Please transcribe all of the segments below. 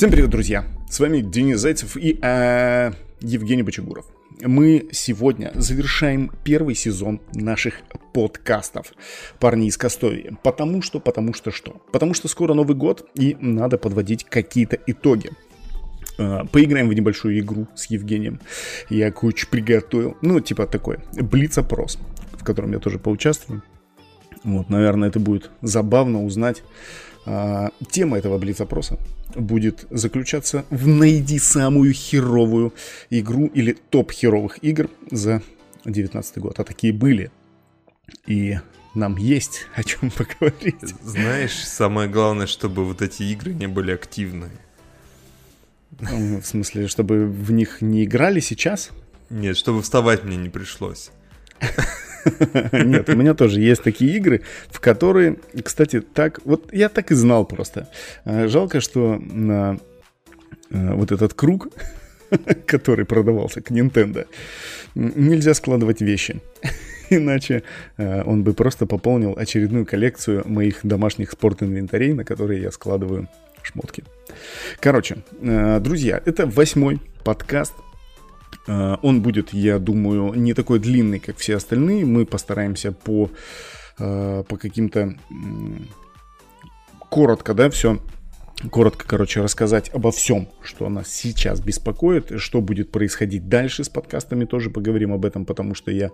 Всем привет, друзья! С вами Денис Зайцев и э, Евгений Бочегуров. Мы сегодня завершаем первый сезон наших подкастов «Парни из Костовии». Потому что, потому что что? Потому что скоро Новый год и надо подводить какие-то итоги. Э, поиграем в небольшую игру с Евгением. Я кучу приготовил. Ну, типа такой блиц-опрос, в котором я тоже поучаствую. Вот, наверное, это будет забавно узнать. А, тема этого блиц-опроса будет заключаться в «Найди самую херовую игру» или топ херовых игр за 2019 год. А такие были. И нам есть о чем поговорить. Знаешь, самое главное, чтобы вот эти игры не были активны. В смысле, чтобы в них не играли сейчас? Нет, чтобы вставать мне не пришлось. Нет, у меня тоже есть такие игры, в которые, кстати, так, вот я так и знал просто. А, жалко, что на а, вот этот круг, который продавался к Nintendo, нельзя складывать вещи. Иначе а, он бы просто пополнил очередную коллекцию моих домашних спорт-инвентарей, на которые я складываю шмотки. Короче, друзья, это восьмой подкаст Э, он будет, я думаю, не такой длинный, как все остальные. Мы постараемся по, э, по каким-то коротко, да, все коротко, короче, рассказать обо всем, что нас сейчас беспокоит, что будет происходить дальше с подкастами, тоже поговорим об этом, потому что я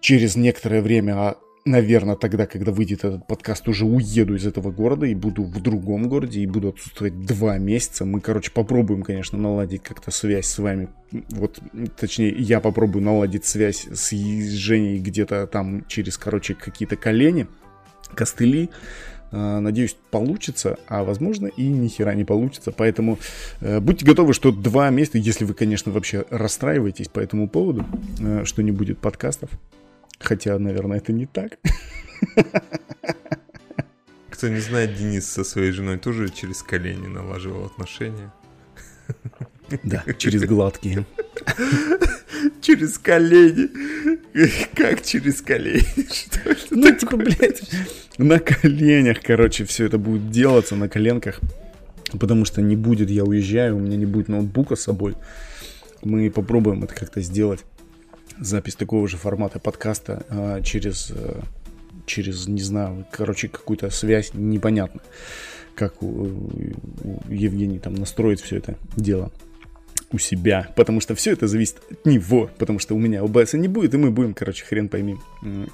через некоторое время наверное, тогда, когда выйдет этот подкаст, уже уеду из этого города и буду в другом городе, и буду отсутствовать два месяца. Мы, короче, попробуем, конечно, наладить как-то связь с вами. Вот, точнее, я попробую наладить связь с Женей где-то там через, короче, какие-то колени, костыли. А, надеюсь, получится, а возможно и ни хера не получится. Поэтому э, будьте готовы, что два месяца, если вы, конечно, вообще расстраиваетесь по этому поводу, э, что не будет подкастов, Хотя, наверное, это не так. Кто не знает, Денис со своей женой тоже через колени налаживал отношения. Да, через гладкие. Через колени. Как через колени? Что это ну, типа, блядь, на коленях, короче, все это будет делаться, на коленках. Потому что не будет, я уезжаю, у меня не будет ноутбука с собой. Мы попробуем это как-то сделать запись такого же формата подкаста а, через, э, через, не знаю, короче, какую-то связь, непонятно, как у, у Евгений там настроит все это дело у себя, потому что все это зависит от него, потому что у меня ОБС не будет, и мы будем, короче, хрен пойми,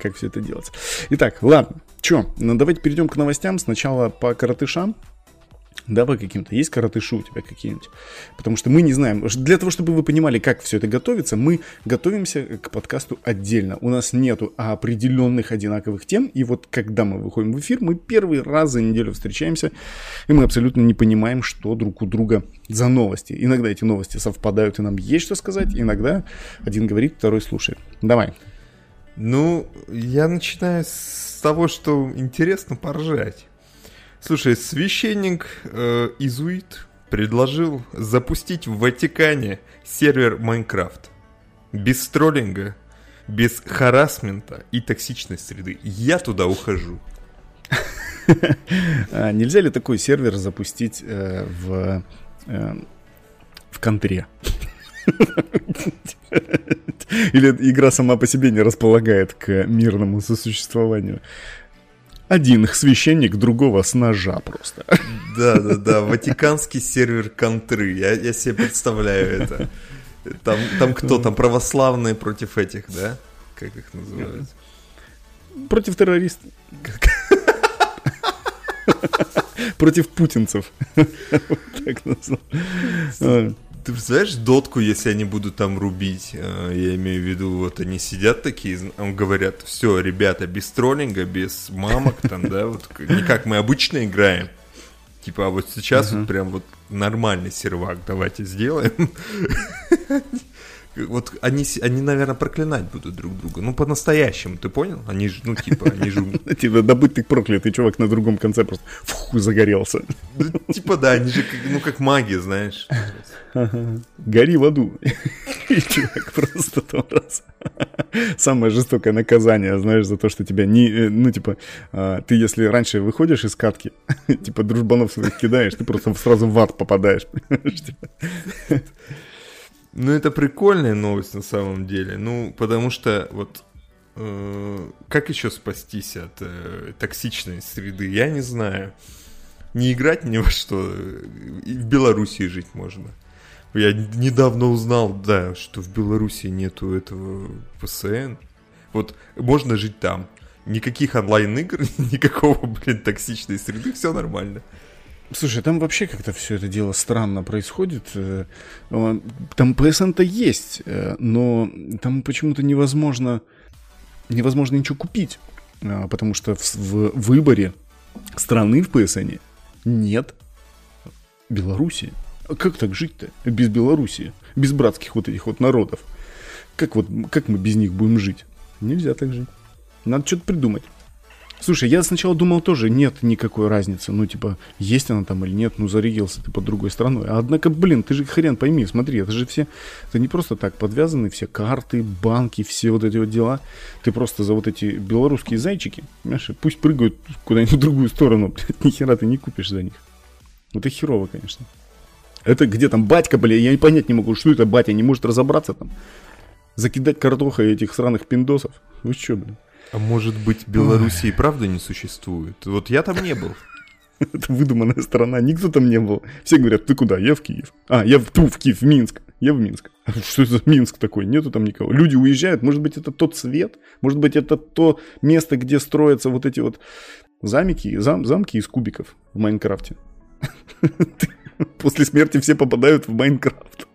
как все это делать. Итак, ладно, что, ну давайте перейдем к новостям, сначала по коротышам, да, по каким-то. Есть каратыши у тебя какие-нибудь? Потому что мы не знаем. Для того, чтобы вы понимали, как все это готовится, мы готовимся к подкасту отдельно. У нас нету определенных одинаковых тем. И вот когда мы выходим в эфир, мы первый раз за неделю встречаемся, и мы абсолютно не понимаем, что друг у друга за новости. Иногда эти новости совпадают, и нам есть что сказать. Иногда один говорит, второй слушает. Давай. Ну, я начинаю с того, что интересно поржать. Слушай, священник э, Изуит предложил запустить в Ватикане сервер Майнкрафт. Без троллинга, без харасмента и токсичной среды. Я туда ухожу. А нельзя ли такой сервер запустить э, в, э, в контре? Или игра сама по себе не располагает к мирному сосуществованию? Один священник, другого с ножа просто. Да, да, да, ватиканский сервер контры. Я, я себе представляю это. Там, там кто? Там православные против этих, да? Как их называют? Против террористов. Против путинцев. Так назвал. Ты представляешь дотку, если они будут там рубить? Э, я имею в виду, вот они сидят такие, говорят, все, ребята, без троллинга, без мамок там, да, вот не как мы обычно играем. Типа, а вот сейчас вот прям вот нормальный сервак давайте сделаем. Вот они, они, наверное, проклинать будут друг друга. Ну, по-настоящему, ты понял? Они же, ну, типа, они же... Типа, да будь ты проклятый, чувак на другом конце просто фу, загорелся. Типа, да, они же, ну, как маги, знаешь. Гори в аду. И чувак просто там раз. Самое жестокое наказание, знаешь, за то, что тебя не... э, Ну, типа, а, ты если раньше выходишь из катки, типа, дружбанов своих кидаешь, ты просто сразу в ад попадаешь. Ну, это прикольная новость на самом деле. Ну, потому что вот э, как еще спастись от э, токсичной среды, я не знаю. Не играть ни во что. И в Белоруссии жить можно. Я недавно узнал, да, что в Беларуси нету этого ПСН. Вот можно жить там. Никаких онлайн-игр, никакого, блин, токсичной среды, все нормально. Слушай, там вообще как-то все это дело странно происходит. Э, э, Там PSN-то есть, э, но там почему-то невозможно, невозможно ничего купить, А, потому что в, в выборе страны в PSN нет Белоруссии. А как так жить-то без Белоруссии, без братских вот этих вот народов? Как вот, как мы без них будем жить? Нельзя так жить. Надо что-то придумать. Слушай, я сначала думал тоже, нет никакой разницы. Ну, типа, есть она там или нет, ну, зарегился ты под другой страной. А однако, блин, ты же хрен пойми, смотри, это же все, это не просто так подвязаны все карты, банки, все вот эти вот дела. Ты просто за вот эти белорусские зайчики, понимаешь, пусть прыгают куда-нибудь в другую сторону, блядь, ни хера ты не купишь за них. Вот это херово, конечно. Это где там батька, бля, я и понять не могу, что это батя, не может разобраться там. Закидать картохой этих сраных пиндосов. Вы что, блин? А может быть, Белоруссии правда не существует? Вот я там не был. Это выдуманная страна, никто там не был. Все говорят, ты куда? Я в Киев. А, я в, тьфу, в Киев, в Минск. Я в Минск. Что это за Минск такой? Нету там никого. Люди уезжают, может быть, это тот цвет? Может быть, это то место, где строятся вот эти вот замки, зам, замки из кубиков в Майнкрафте. После смерти все попадают в Майнкрафт.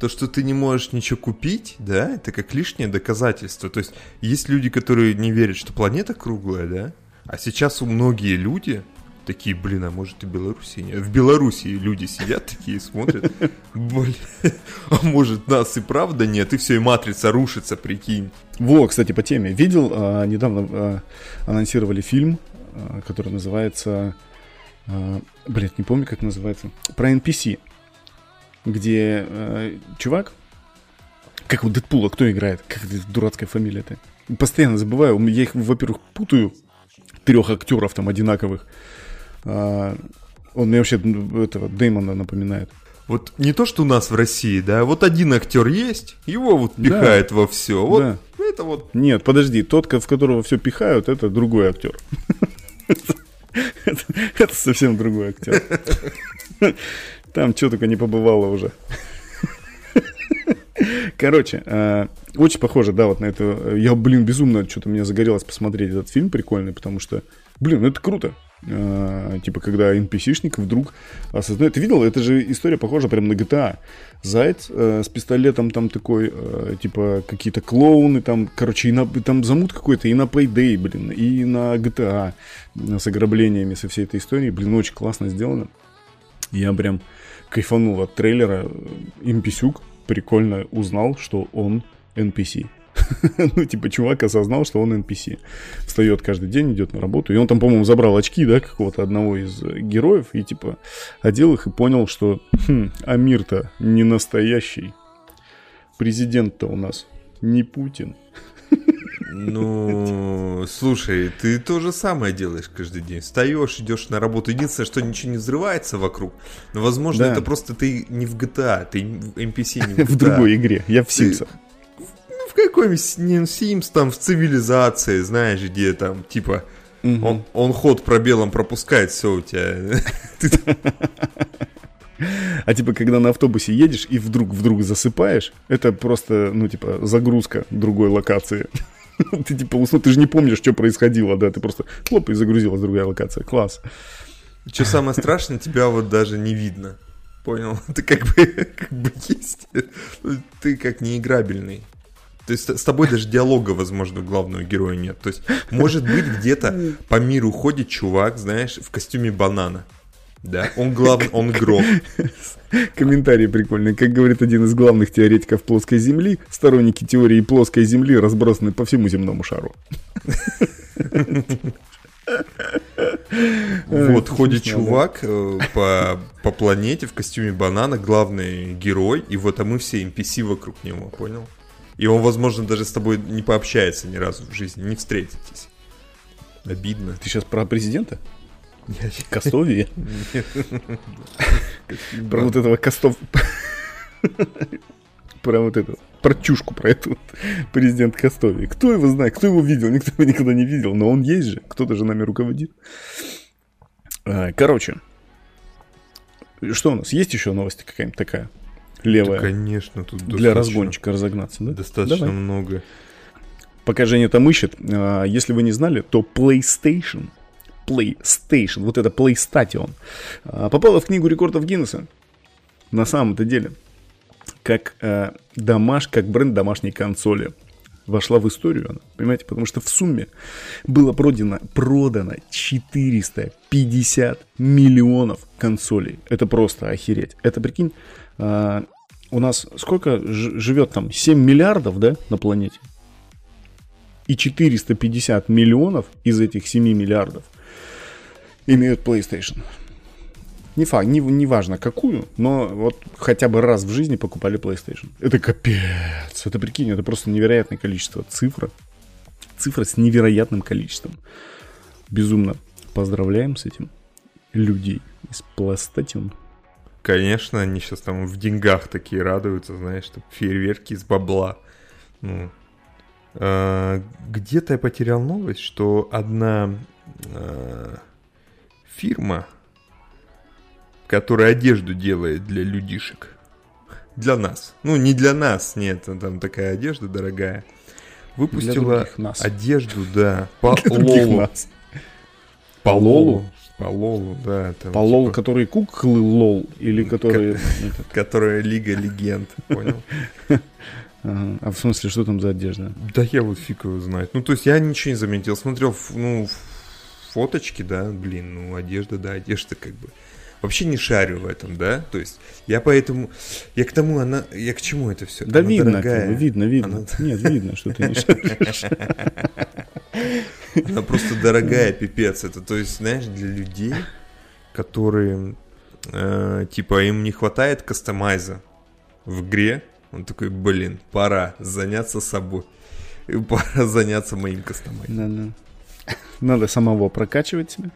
То, что ты не можешь ничего купить, да, это как лишнее доказательство. То есть есть люди, которые не верят, что планета круглая, да, а сейчас у многие люди такие, блин, а может и Белоруссии нет? В Белоруссии люди сидят такие, смотрят, блин, а может нас и правда нет, и все, и матрица рушится, прикинь. Во, кстати, по теме. Видел, а, недавно а, анонсировали фильм, а, который называется... блядь, не помню, как называется. Про NPC. Где а, чувак... Как у Дэдпула, кто играет? Как это дурацкая фамилия-то? Постоянно забываю. Я их, во-первых, путаю. Трех актеров там одинаковых. А, он мне вообще этого Дэймона напоминает. Вот не то, что у нас в России, да, вот один актер есть, его вот пихает во все. Вот Да. это вот Нет, подожди, тот, в которого все пихают, это другой актер. Это совсем другой актер. Там что только не побывало уже. Короче, э, очень похоже, да, вот на это. Я, блин, безумно что-то мне загорелось посмотреть этот фильм прикольный, потому что, блин, ну это круто. Э, Типа, когда NPC-шник вдруг осознает. Ты видел, это же история похожа прям на GTA. Заяц э, с пистолетом там такой, э, типа, какие-то клоуны там, короче, и на, там замут какой-то и на Payday, блин, и на GTA э, с ограблениями, со всей этой историей. Блин, очень классно сделано. Я прям кайфанул от трейлера. Имписюк прикольно узнал, что он NPC. ну, типа, чувак осознал, что он NPC. Встает каждый день, идет на работу. И он там, по-моему, забрал очки, да, какого-то одного из э, героев. И, типа, одел их и понял, что хм, Амир-то не настоящий. Президент-то у нас не Путин. Ну, слушай, ты то же самое делаешь каждый день. Встаешь, идешь на работу. Единственное, что ничего не взрывается вокруг. Но, возможно, Да. это просто ты не в GTA, ты в NPC не в GTA. В другой игре. Я в Симсах. Ну, в какой-нибудь не Sims, там, в цивилизации, знаешь, где там, типа, он, он ход пробелом пропускает, все у тебя. А типа, когда на автобусе едешь и вдруг вдруг засыпаешь, это просто, ну, типа, загрузка другой локации. Ты типа уснул, ты же не помнишь, что происходило, да, ты просто хлоп, и загрузилась другая локация. Класс. Что самое страшное, тебя вот даже не видно. Понял? Ты как бы, как бы есть. Ты как неиграбельный. То есть с тобой даже диалога, возможно, главного героя нет. То есть, может быть, где-то по миру ходит чувак, знаешь, в костюме банана. Да, он главный, он игрок. Комментарий прикольный. Как говорит один из главных теоретиков плоской Земли, сторонники теории плоской Земли разбросаны по всему земному шару. Вот ходит чувак э, по, по по планете в костюме банана, главный герой, и вот а мы все NPC вокруг него, понял? И он, возможно, даже с тобой не пообщается ни разу в жизни, не встретитесь. Обидно. Ты сейчас про президента? Костовия? Про вот этого Костов... Про вот эту, про чушку, про эту президент Костовии. Кто его знает, кто его видел, никто его никогда не видел, но он есть же, кто-то же нами руководит. А, короче, что у нас? Есть еще новости какая-нибудь такая? Левая. Да, конечно, тут Для разгончика разогнаться, да? Достаточно Давай. много. Пока Женя там ищет, а, если вы не знали, то PlayStation, PlayStation, вот это PlayStation, а, попала в книгу рекордов Гиннесса. На самом-то деле. Как, э, домаш, как бренд домашней консоли вошла в историю она, понимаете, потому что в сумме было продано, продано 450 миллионов консолей. Это просто охереть. Это, прикинь, э, у нас сколько живет там? 7 миллиардов, да, на планете? И 450 миллионов из этих 7 миллиардов имеют PlayStation. Не факт, не, не важно какую, но вот хотя бы раз в жизни покупали PlayStation. Это капец. Это прикинь, это просто невероятное количество цифр. Цифра с невероятным количеством. Безумно поздравляем с этим людей из PlayStation. Конечно, они сейчас там в деньгах такие радуются, знаешь, что фейерверки из бабла. Ну, э, где-то я потерял новость, что одна э, фирма, которая одежду делает для людишек, для нас, ну не для нас, нет, там такая одежда дорогая, выпустила одежду, да, по лолу. По лолу? По лолу, да. Там, по лол, типа... которые куклы лол, или которые... Которая Лига Легенд, понял? А в смысле, что там за одежда? Да я вот фиг его знает. Ну, то есть я ничего не заметил. Смотрел, ну, фоточки, да, блин, ну, одежда, да, одежда как бы. Вообще не шарю в этом, да, то есть я поэтому, я к тому, она, я к чему это все? Да она видно, дорогая. Как бы, видно, видно. Она... Нет, видно, что ты не шаришь. Она просто дорогая, пипец. Это, то есть, знаешь, для людей, которые, э, типа, им не хватает кастомайза в игре, он такой, блин, пора заняться собой. Пора заняться моим кастомайзом. Да, да надо самого прокачивать себя.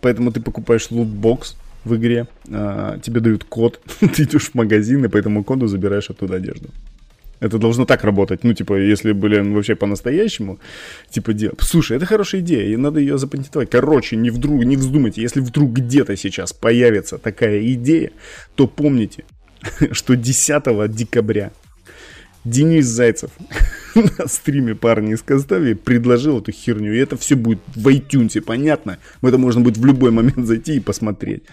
Поэтому ты покупаешь лутбокс в игре, а, тебе дают код, ты идешь в магазин и по этому коду забираешь оттуда одежду. Это должно так работать. Ну, типа, если, блин, вообще по-настоящему, типа, дел... Слушай, это хорошая идея, и надо ее запатентовать. Короче, не вдруг, не вздумайте, если вдруг где-то сейчас появится такая идея, то помните, что 10 декабря Денис Зайцев на стриме парни из Костави предложил эту херню. И это все будет в iTunes, понятно? В это можно будет в любой момент зайти и посмотреть.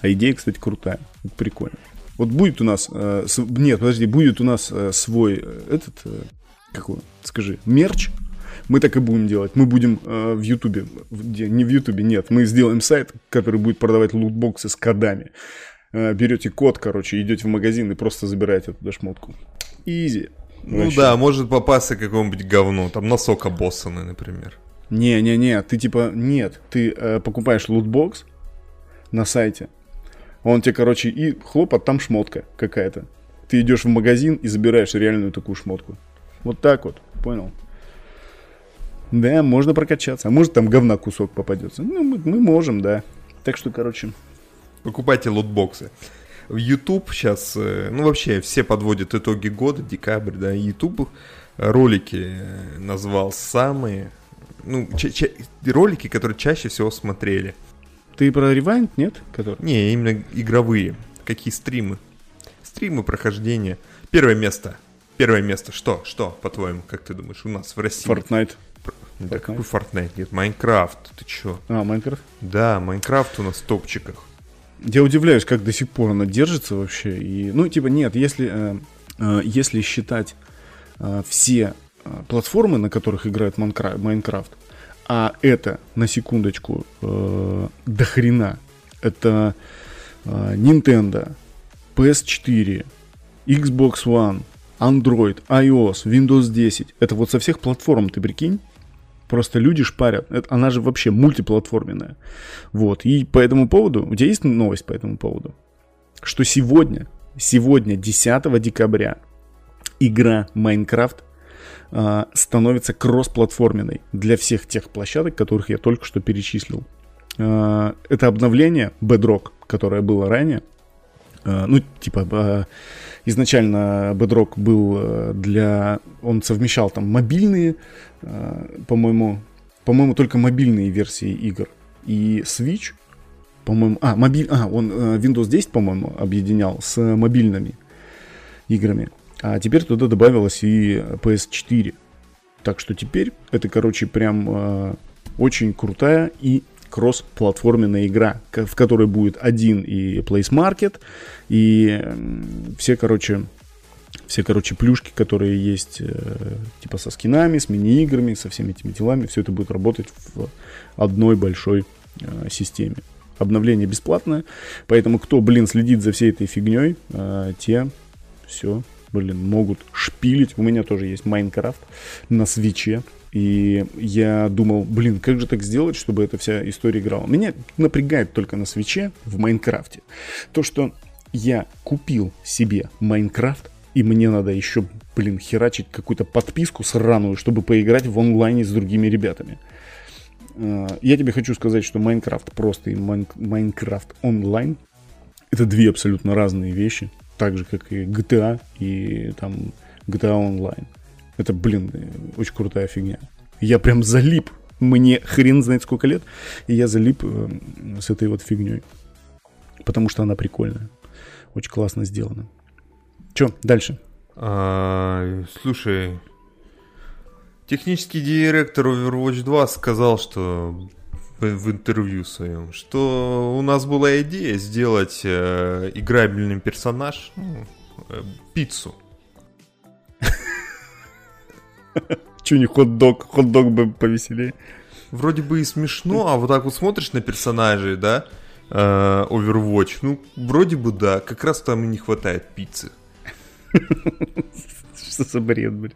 А идея, кстати, крутая. Это прикольно. Вот будет у нас... Э, с, нет, подожди, будет у нас э, свой... Э, этот... Э, какой? Скажи. Мерч? Мы так и будем делать. Мы будем э, в Ютубе... Не в Ютубе, нет. Мы сделаем сайт, который будет продавать лутбоксы с кодами. Э, берете код, короче, идете в магазин и просто забираете эту шмотку. Easy. Ну Вообще. да, может попасться какому-нибудь говну, там носок обоссанный, например. Не-не-не, ты типа, нет, ты э, покупаешь лутбокс на сайте, он тебе, короче, и хлоп, а там шмотка какая-то. Ты идешь в магазин и забираешь реальную такую шмотку. Вот так вот, понял? Да, можно прокачаться. А может там говна кусок попадется. Ну, мы, мы можем, да. Так что, короче... Покупайте лутбоксы. YouTube сейчас, э, ну вообще все подводят итоги года, декабрь, да, YouTube ролики э, назвал самые, ну, ролики, которые чаще всего смотрели. Ты про Rewind, нет? Который? Не, именно игровые. Какие стримы? Стримы прохождения. Первое место. Первое место. Что? Что, по-твоему, как ты думаешь, у нас в России? Fortnite. Да Fortnite. какой Fortnite? Нет, Майнкрафт. Ты чё? А, Майнкрафт? Да, Майнкрафт у нас в топчиках. Я удивляюсь, как до сих пор она держится вообще. И, ну, типа, нет, если, э, э, если считать э, все платформы, на которых играет Майнкрафт, а это, на секундочку, э, до. Это э, Nintendo, PS4, Xbox One, Android, iOS, Windows 10. Это вот со всех платформ, ты прикинь? Просто люди шпарят. Это, она же вообще мультиплатформенная. Вот. И по этому поводу, у тебя есть новость по этому поводу? Что сегодня, сегодня, 10 декабря, игра Майнкрафт э, становится кроссплатформенной для всех тех площадок, которых я только что перечислил. Э, это обновление Bedrock, которое было ранее. Э, ну, типа, э, изначально Bedrock был э, для... Он совмещал там мобильные, э, по-моему, по-моему, только мобильные версии игр. И Switch, по-моему... А, мобиль... А, он э, Windows 10, по-моему, объединял с мобильными играми. А теперь туда добавилась и PS4. Так что теперь это, короче, прям э, очень крутая и кросс-платформенная игра, в которой будет один и Place Market, и все, короче, все, короче, плюшки, которые есть, э, типа со скинами, с мини-играми, со всеми этими делами, все это будет работать в одной большой э, системе. Обновление бесплатное, поэтому кто, блин, следит за всей этой фигней, э, те все, блин, могут шпилить. У меня тоже есть Майнкрафт на свече. И я думал, блин, как же так сделать, чтобы эта вся история играла. Меня напрягает только на свече в Майнкрафте. То, что я купил себе Майнкрафт, и мне надо еще, блин, херачить какую-то подписку сраную, чтобы поиграть в онлайне с другими ребятами. А, я тебе хочу сказать, что Майнкрафт просто и Майнкрафт онлайн это две абсолютно разные вещи, так же как и GTA и там GTA Online. Это, блин, очень крутая фигня. Я прям залип. Мне хрен знает сколько лет, и я залип э, с этой вот фигней. Потому что она прикольная. Очень классно сделана. Че, дальше? А, слушай, технический директор Overwatch 2 сказал, что в, интервью своем, что у нас была идея сделать э, играбельный персонаж, ну, э, пиццу. Че не хот-дог? Хот-дог бы повеселее. Вроде бы и смешно, а вот так вот смотришь на персонажей, да, э, Overwatch, ну, вроде бы да, как раз там и не хватает пиццы. Что за бред, блин?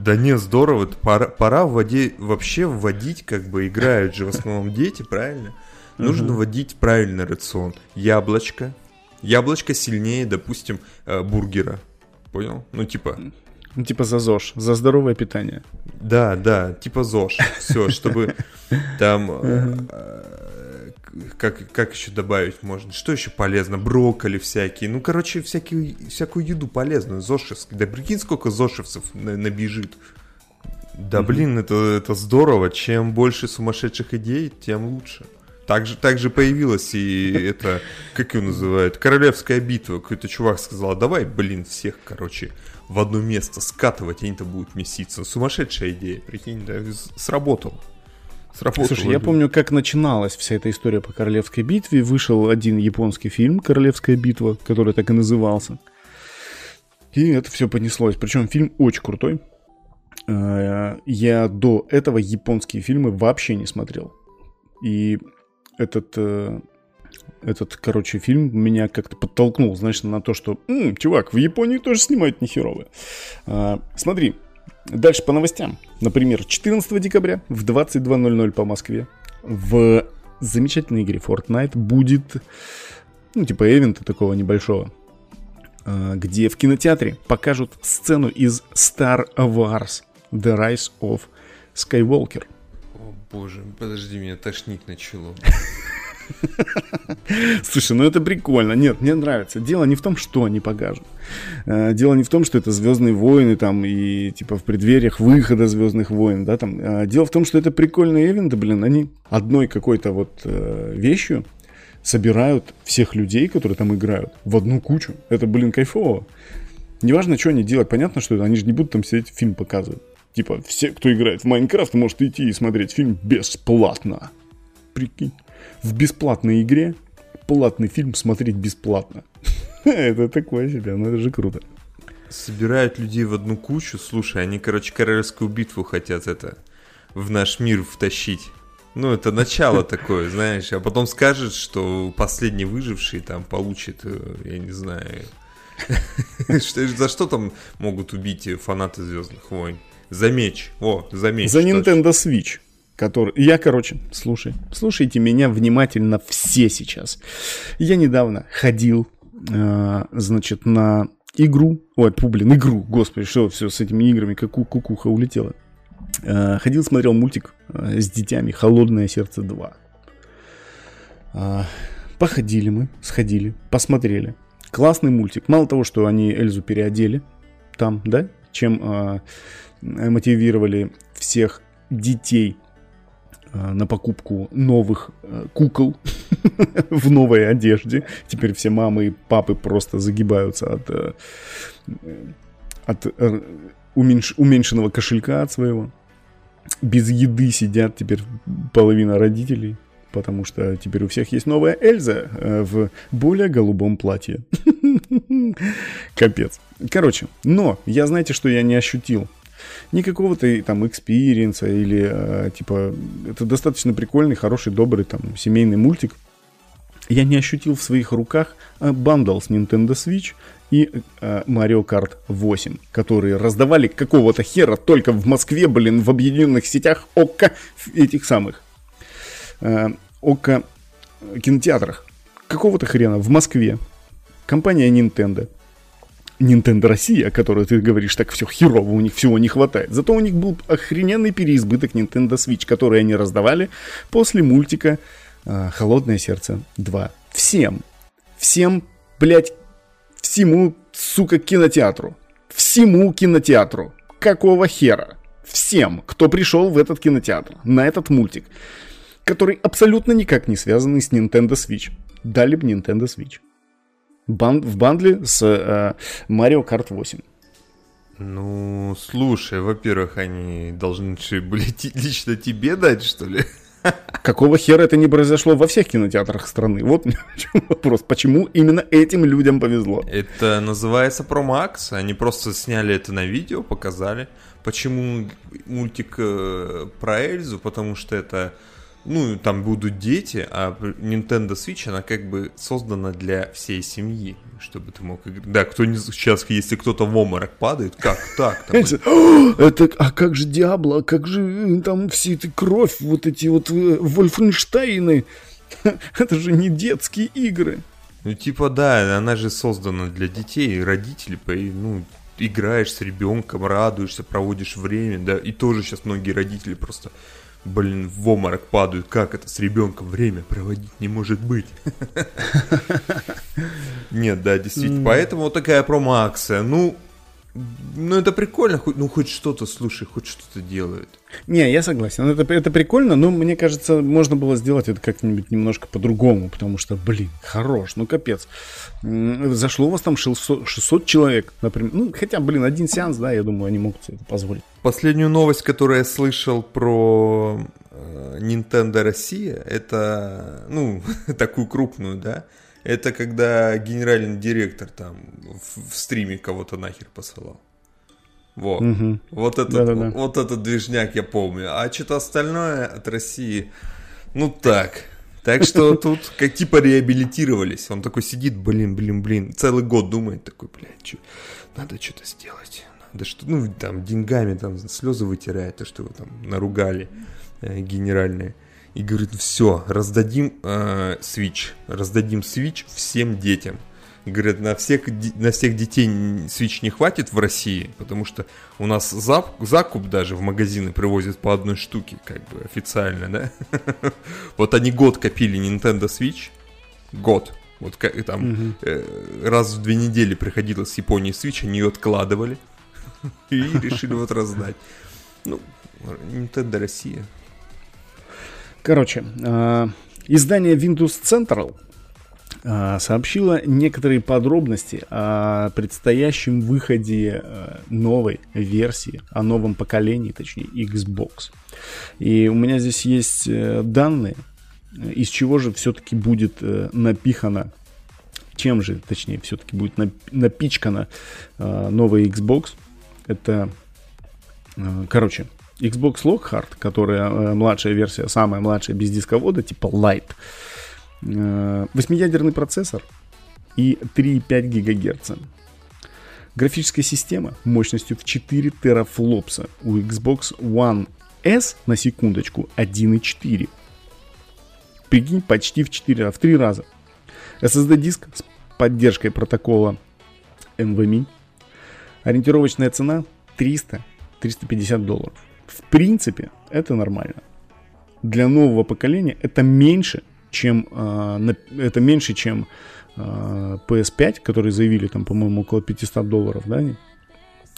Да не, здорово, пора, пора вводить, вообще вводить, как бы играют же в основном дети, правильно? Нужно вводить правильный рацион. Яблочко. Яблочко сильнее, допустим, э, бургера. Понял? Ну, типа, ну, типа за ЗОЖ, за здоровое питание. Да, да, типа ЗОЖ. Все, чтобы там... Э, как, как еще добавить можно? Что еще полезно? Брокколи всякие. Ну, короче, всякие, всякую еду полезную. Зошевскую. Да прикинь, сколько зошевцев набежит. Да, блин, это, это здорово. Чем больше сумасшедших идей, тем лучше. Также, также появилась и это, как ее называют, королевская битва. Какой-то чувак сказал, давай, блин, всех, короче, в одно место скатывать, они-то будут меситься. Сумасшедшая идея, прикинь, да, сработал. Сработало. Слушай, я помню, как начиналась вся эта история по Королевской битве. Вышел один японский фильм «Королевская битва», который так и назывался. И это все понеслось. Причем фильм очень крутой. Э, я до этого японские фильмы вообще не смотрел. И этот э, этот, короче, фильм меня как-то подтолкнул, знаешь, на то, что, М, чувак, в Японии тоже снимают нехеровые. А, смотри, дальше по новостям. Например, 14 декабря в 22.00 по Москве в замечательной игре Fortnite будет, ну, типа эвента такого небольшого, а, где в кинотеатре покажут сцену из Star Wars The Rise of Skywalker. О боже, подожди, меня тошнить начало. Слушай, ну это прикольно. Нет, мне нравится. Дело не в том, что они покажут. Э, дело не в том, что это Звездные войны там и типа в преддвериях выхода Звездных войн, да, там. А дело в том, что это прикольные ивенты, блин, они одной какой-то вот э, вещью собирают всех людей, которые там играют, в одну кучу. Это, блин, кайфово. Неважно, что они делают, понятно, что это, они же не будут там сидеть фильм показывать. Типа, все, кто играет в Майнкрафт, может идти и смотреть фильм бесплатно. Прикинь в бесплатной игре платный фильм смотреть бесплатно. это такое себе, ну это же круто. Собирают людей в одну кучу, слушай, они, короче, королевскую битву хотят это в наш мир втащить. Ну, это начало такое, знаешь, а потом скажет, что последний выживший там получит, э, я не знаю, за что там могут убить фанаты Звездных войн? За меч. О, за меч. За Nintendo Switch. Который... Я, короче, слушай, слушайте меня внимательно все сейчас. Я недавно ходил, э, значит, на игру, ой, фу, блин, игру, господи, что все с этими играми, как кукуха улетела. Э, ходил, смотрел мультик э, с детьми «Холодное сердце 2». Э, походили мы, сходили, посмотрели. Классный мультик. Мало того, что они Эльзу переодели там, да, чем э, мотивировали всех детей на покупку новых э, кукол в новой одежде. Теперь все мамы и папы просто загибаются от, э, от э, уменьш, уменьшенного кошелька от своего. Без еды сидят теперь половина родителей потому что теперь у всех есть новая Эльза э, в более голубом платье. Капец. Короче, но я знаете, что я не ощутил? Никакого-то там experience а или э, типа это достаточно прикольный, хороший, добрый там семейный мультик. Я не ощутил в своих руках э, bundle с Nintendo Switch и э, Mario Kart 8, которые раздавали какого-то хера только в Москве, блин, в объединенных сетях ОККО этих самых. Э, ОККО кинотеатрах. Какого-то хрена в Москве компания Nintendo, Nintendo Россия, о которой ты говоришь, так все херово, у них всего не хватает. Зато у них был охрененный переизбыток Nintendo Switch, который они раздавали после мультика э, «Холодное сердце 2». Всем, всем, блядь, всему, сука, кинотеатру. Всему кинотеатру. Какого хера? Всем, кто пришел в этот кинотеатр, на этот мультик который абсолютно никак не связанный с Nintendo Switch. Дали бы Nintendo Switch. Бан- в бандле с э, Mario Kart 8. Ну, слушай, во-первых, они должны были лично тебе дать, что ли? Какого хера это не произошло во всех кинотеатрах страны? Вот вопрос. Почему именно этим людям повезло? Это называется промакс. Они просто сняли это на видео, показали. Почему мультик э, про Эльзу? Потому что это ну, там будут дети, а Nintendo Switch, она как бы создана для всей семьи, чтобы ты мог играть. Да, кто не сейчас, если кто-то в обморок падает, как так? Это, а как же Диабло, а как же э, там все эти кровь, вот эти вот э, Вольфенштейны? Это же не детские игры. Ну, типа, да, она же создана для детей, родителей, ну, играешь с ребенком, радуешься, проводишь время, да, и тоже сейчас многие родители просто блин, в обморок падают. Как это с ребенком время проводить не может быть? Нет, да, действительно. Поэтому вот такая промо-акция. Ну, ну, это прикольно, хоть, ну, хоть что-то, слушай, хоть что-то делают. Не, я согласен, это, это прикольно, но мне кажется, можно было сделать это как-нибудь немножко по-другому, потому что, блин, хорош, ну, капец. Зашло у вас там 600, 600 человек, например, ну, хотя, блин, один сеанс, да, я думаю, они могут себе это позволить. Последнюю новость, которую я слышал про э, Nintendo Россия, это, ну, такую крупную, да, это когда генеральный директор там в, в стриме кого-то нахер посылал. Вот. Угу. Вот, этот, Да-да-да. вот этот движняк я помню. А что-то остальное от России, ну так. Так что тут как типа реабилитировались. Он такой сидит, блин, блин, блин, целый год думает такой, блядь, чё, надо что-то сделать. Надо что, ну, там, деньгами там слезы вытирает, то, что вы там наругали э, генеральные и говорит, все, раздадим э, Switch, раздадим Switch всем детям. Говорят, на всех, на всех детей Switch не хватит в России, потому что у нас зап, закуп даже в магазины привозят по одной штуке, как бы официально, да? Вот они год копили Nintendo Switch, год. Вот как там раз в две недели приходила с Японии Switch, они ее откладывали и решили вот раздать. Ну, Nintendo Россия. Короче, э, издание Windows Central э, сообщило некоторые подробности о предстоящем выходе э, новой версии, о новом поколении, точнее Xbox. И у меня здесь есть данные, из чего же все-таки будет напихано, чем же, точнее, все-таки будет напичкана новая Xbox. Это, короче, Xbox Lockhart, которая э, младшая версия, самая младшая без дисковода, типа Lite, э, восьмиядерный процессор и 3,5 ГГц. Графическая система мощностью в 4 терафлопса. У Xbox One S, на секундочку, 1.4. Прикинь, почти в 4 раза, в 3 раза. SSD-диск с поддержкой протокола NVMe. Ориентировочная цена 300-350 долларов. В принципе, это нормально. Для нового поколения это меньше, чем, э, это меньше, чем э, PS5, которые заявили там, по-моему, около 500 долларов, да, они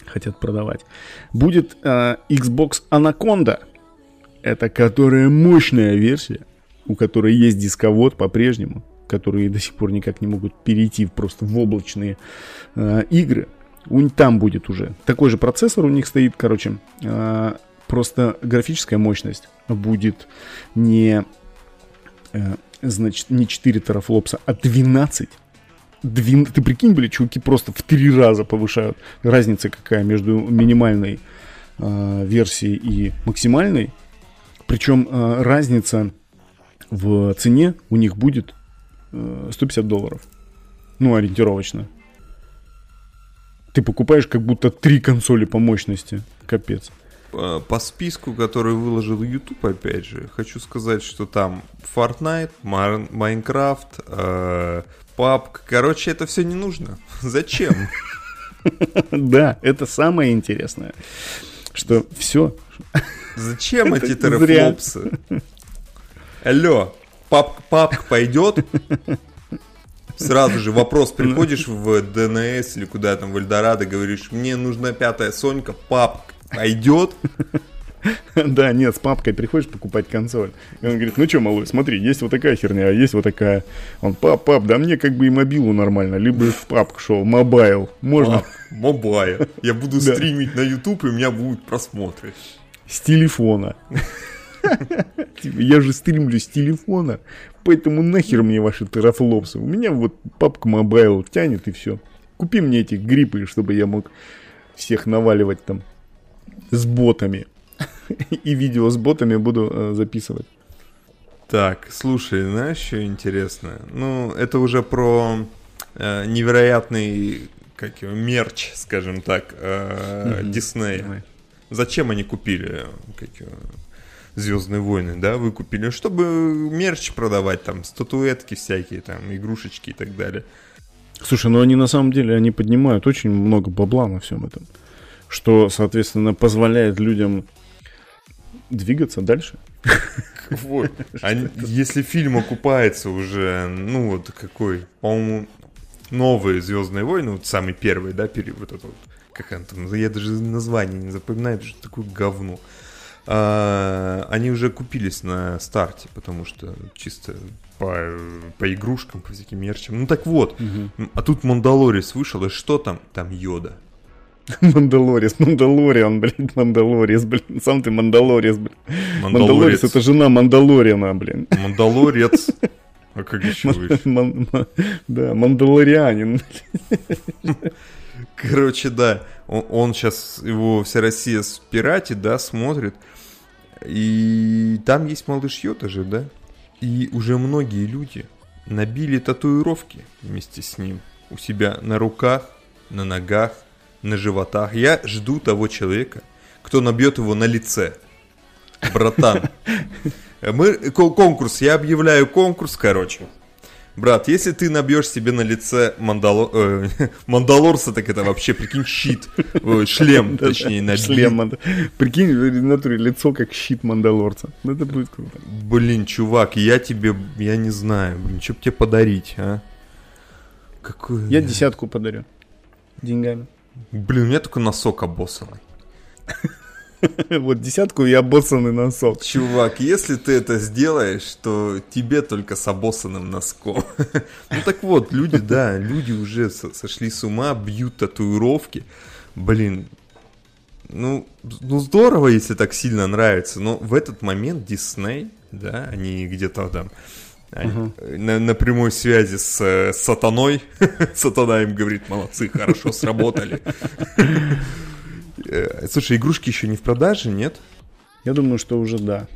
хотят продавать. Будет э, Xbox Anaconda, это которая мощная версия, у которой есть дисковод по-прежнему, которые до сих пор никак не могут перейти просто в облачные э, игры. У них там будет уже такой же процессор у них стоит, короче, э, просто графическая мощность будет не, э, значит, не 4 терафлопса, а 12 Двин... Ты прикинь, блядь, чуваки просто в три раза повышают. Разница какая между минимальной э, версией и максимальной. Причем э, разница в цене у них будет э, 150 долларов. Ну, ориентировочно. Ты покупаешь как будто три консоли по мощности. Капец. По, по списку, который выложил YouTube, опять же, хочу сказать, что там Fortnite, Майнкрафт, э, папка. Короче, это все не нужно. Зачем? Да, это самое интересное. Что все. Зачем эти терафлопсы? Алло, папка, пойдет? Сразу же вопрос, приходишь в ДНС или куда там, в Эльдорадо, говоришь, мне нужна пятая Сонька, папка пойдет? Да, нет, с папкой приходишь покупать консоль. И он говорит, ну что, малой, смотри, есть вот такая херня, а есть вот такая. Он, пап, пап, да мне как бы и мобилу нормально, либо в папку шел, мобайл. Можно? Мобайл. Я буду стримить на YouTube, и у меня будут просмотры. С телефона. Типа, я же стримлю с телефона, поэтому нахер мне ваши терафлопсы. У меня вот папка mobile тянет и все. Купи мне эти грипы, чтобы я мог всех наваливать там с ботами. И видео с ботами буду э, записывать. Так, слушай, знаешь, что интересно? Ну, это уже про э, невероятный, как его, мерч, скажем так, э, Диснея. Mm-hmm. Зачем они купили, как его, Звездные войны, да, вы купили, чтобы мерч продавать, там, статуэтки всякие, там, игрушечки и так далее. Слушай, ну они на самом деле, они поднимают очень много бабла на всем этом что, соответственно, позволяет людям двигаться дальше. Вот. А если фильм окупается уже, ну вот какой, по-моему, новые Звездные войны, вот самый первый, да, период, вот это вот, как он там, я даже название не запоминаю, что такое говно. А, они уже купились на старте, потому что чисто по, по игрушкам, по всяким мерчам. Ну так вот, угу. а тут Мандалорис вышел, и что там? Там Йода. Мандалорис, Мандалориан, блин, Мандалорис, блин. Сам ты Мандалорис, блин. Мандалорис это жена Мандалориана, блин. Мандалорец. А как еще Да, Мандалорианин. Короче, да. Он, он сейчас, его вся Россия спиратит, да, смотрит. И там есть малыш Йота же, да? И уже многие люди набили татуировки вместе с ним у себя на руках, на ногах, на животах. Я жду того человека, кто набьет его на лице. Братан. Мы, конкурс, я объявляю конкурс, короче. Брат, если ты набьешь себе на лице мандало... э, Мандалорса, так это вообще, прикинь, щит. Ой, шлем, точнее, набить. Шлем, Прикинь, в натуре лицо как щит Мандалорца. Ну, это будет круто. Блин, чувак, я тебе, я не знаю, блин, что бы тебе подарить, а? Какую... Я десятку подарю. Деньгами. Блин, у меня только носок обоссанный. Вот десятку и обоссанный носок. Чувак, если ты это сделаешь, то тебе только с обоссанным носком. Ну так вот, люди, да, люди уже сошли с ума, бьют татуировки. Блин, ну, ну здорово, если так сильно нравится, но в этот момент Дисней, да, они где-то там Угу. На, на прямой связи с, с сатаной. Сатана им говорит, молодцы, хорошо сработали. Э, слушай, игрушки еще не в продаже, нет? Я думаю, что уже да.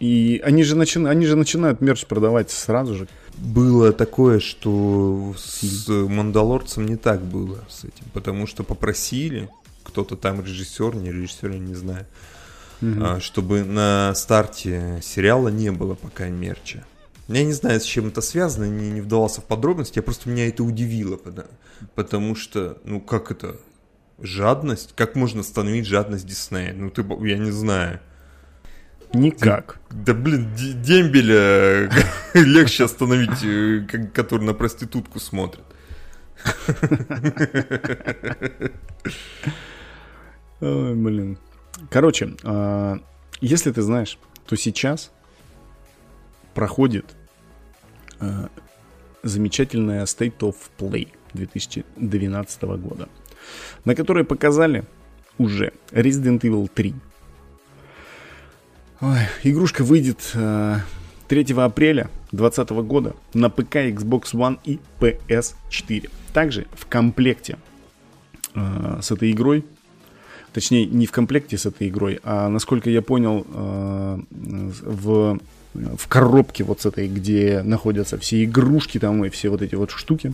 И они же, начи... они же начинают мерч продавать сразу же. было такое, что с Мандалорцем не так было с этим, потому что попросили кто-то там режиссер, не режиссер, я не знаю, угу. чтобы на старте сериала не было пока мерча. Я не знаю, с чем это связано, не, не вдавался в подробности, я просто меня это удивило, потому, что, ну как это, жадность? Как можно остановить жадность Диснея? Ну ты, я не знаю. Никак. Да блин, дембеля легче остановить, э, который на проститутку смотрит. Ой, блин. Короче, а, если ты знаешь, то сейчас проходит а, замечательная State of Play 2012 года, на которой показали уже Resident Evil 3, Ой, игрушка выйдет э, 3 апреля 2020 года на ПК, Xbox One и PS4. Также в комплекте э, с этой игрой, точнее не в комплекте с этой игрой, а насколько я понял, э, в, в коробке вот с этой, где находятся все игрушки там и все вот эти вот штуки,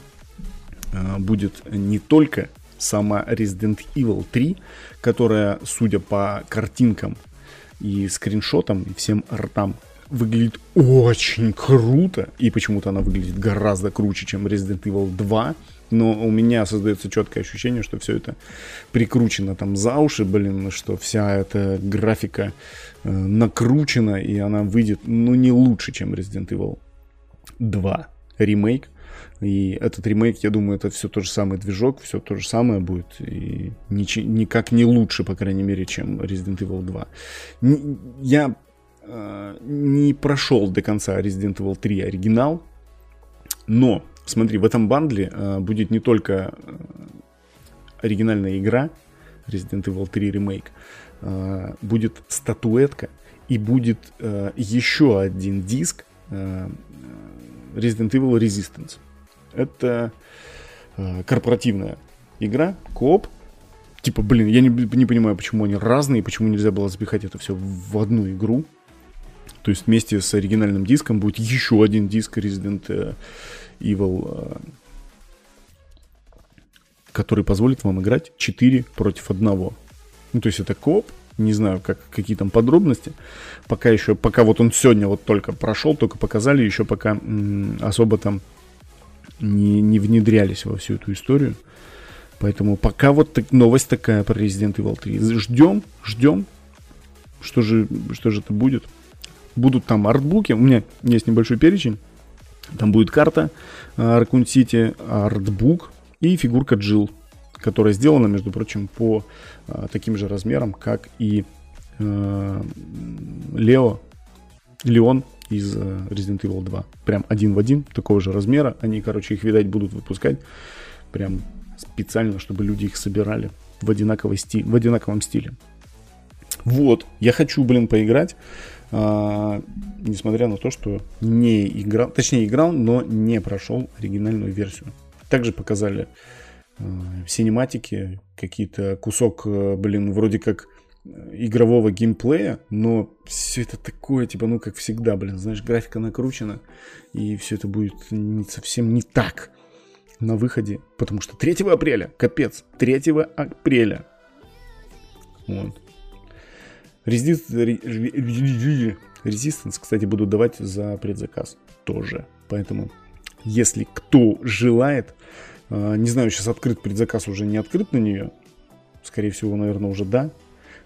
э, будет не только сама Resident Evil 3, которая, судя по картинкам, и скриншотам, и всем ртам выглядит очень круто. И почему-то она выглядит гораздо круче, чем Resident Evil 2. Но у меня создается четкое ощущение, что все это прикручено там за уши, блин, что вся эта графика э, накручена, и она выйдет, ну, не лучше, чем Resident Evil 2 ремейк. И этот ремейк, я думаю, это все тот же самый движок, все то же самое будет. И нич- никак не лучше, по крайней мере, чем Resident Evil 2. Н- я э, не прошел до конца Resident Evil 3 оригинал, но, смотри, в этом бандле э, будет не только э, оригинальная игра Resident Evil 3 ремейк, э, будет статуэтка и будет э, еще один диск э, Resident Evil Resistance. Это э, корпоративная игра, кооп. Типа, блин, я не, не понимаю, почему они разные, почему нельзя было запихать это все в одну игру. То есть вместе с оригинальным диском будет еще один диск Resident э, Evil, э, который позволит вам играть 4 против 1. Ну, то есть это кооп, не знаю, как, какие там подробности. Пока еще, пока вот он сегодня вот только прошел, только показали, еще пока особо там не, не внедрялись во всю эту историю. Поэтому пока вот так, новость такая про Resident Evil 3. Ждем, ждем. Что же, что же это будет? Будут там артбуки. У меня есть небольшой перечень. Там будет карта Raccoon City, артбук и фигурка Джилл, которая сделана, между прочим, по а, таким же размерам, как и э, Лео, Леон из э, Resident Evil 2. Прям один в один, такого же размера. Они, короче, их, видать, будут выпускать прям специально, чтобы люди их собирали в, одинаковой стиль, в одинаковом стиле. Вот, я хочу, блин, поиграть, а, несмотря на то, что не играл, точнее играл, но не прошел оригинальную версию. Также показали э, синематики, какие-то кусок, э, блин, вроде как игрового геймплея, но все это такое, типа, ну, как всегда, блин, знаешь, графика накручена, и все это будет не, совсем не так на выходе, потому что 3 апреля, капец, 3 апреля. Вот. Resistance, кстати, буду давать за предзаказ тоже, поэтому, если кто желает, а, не знаю, сейчас открыт предзаказ, уже не открыт на нее, скорее всего, наверное, уже да,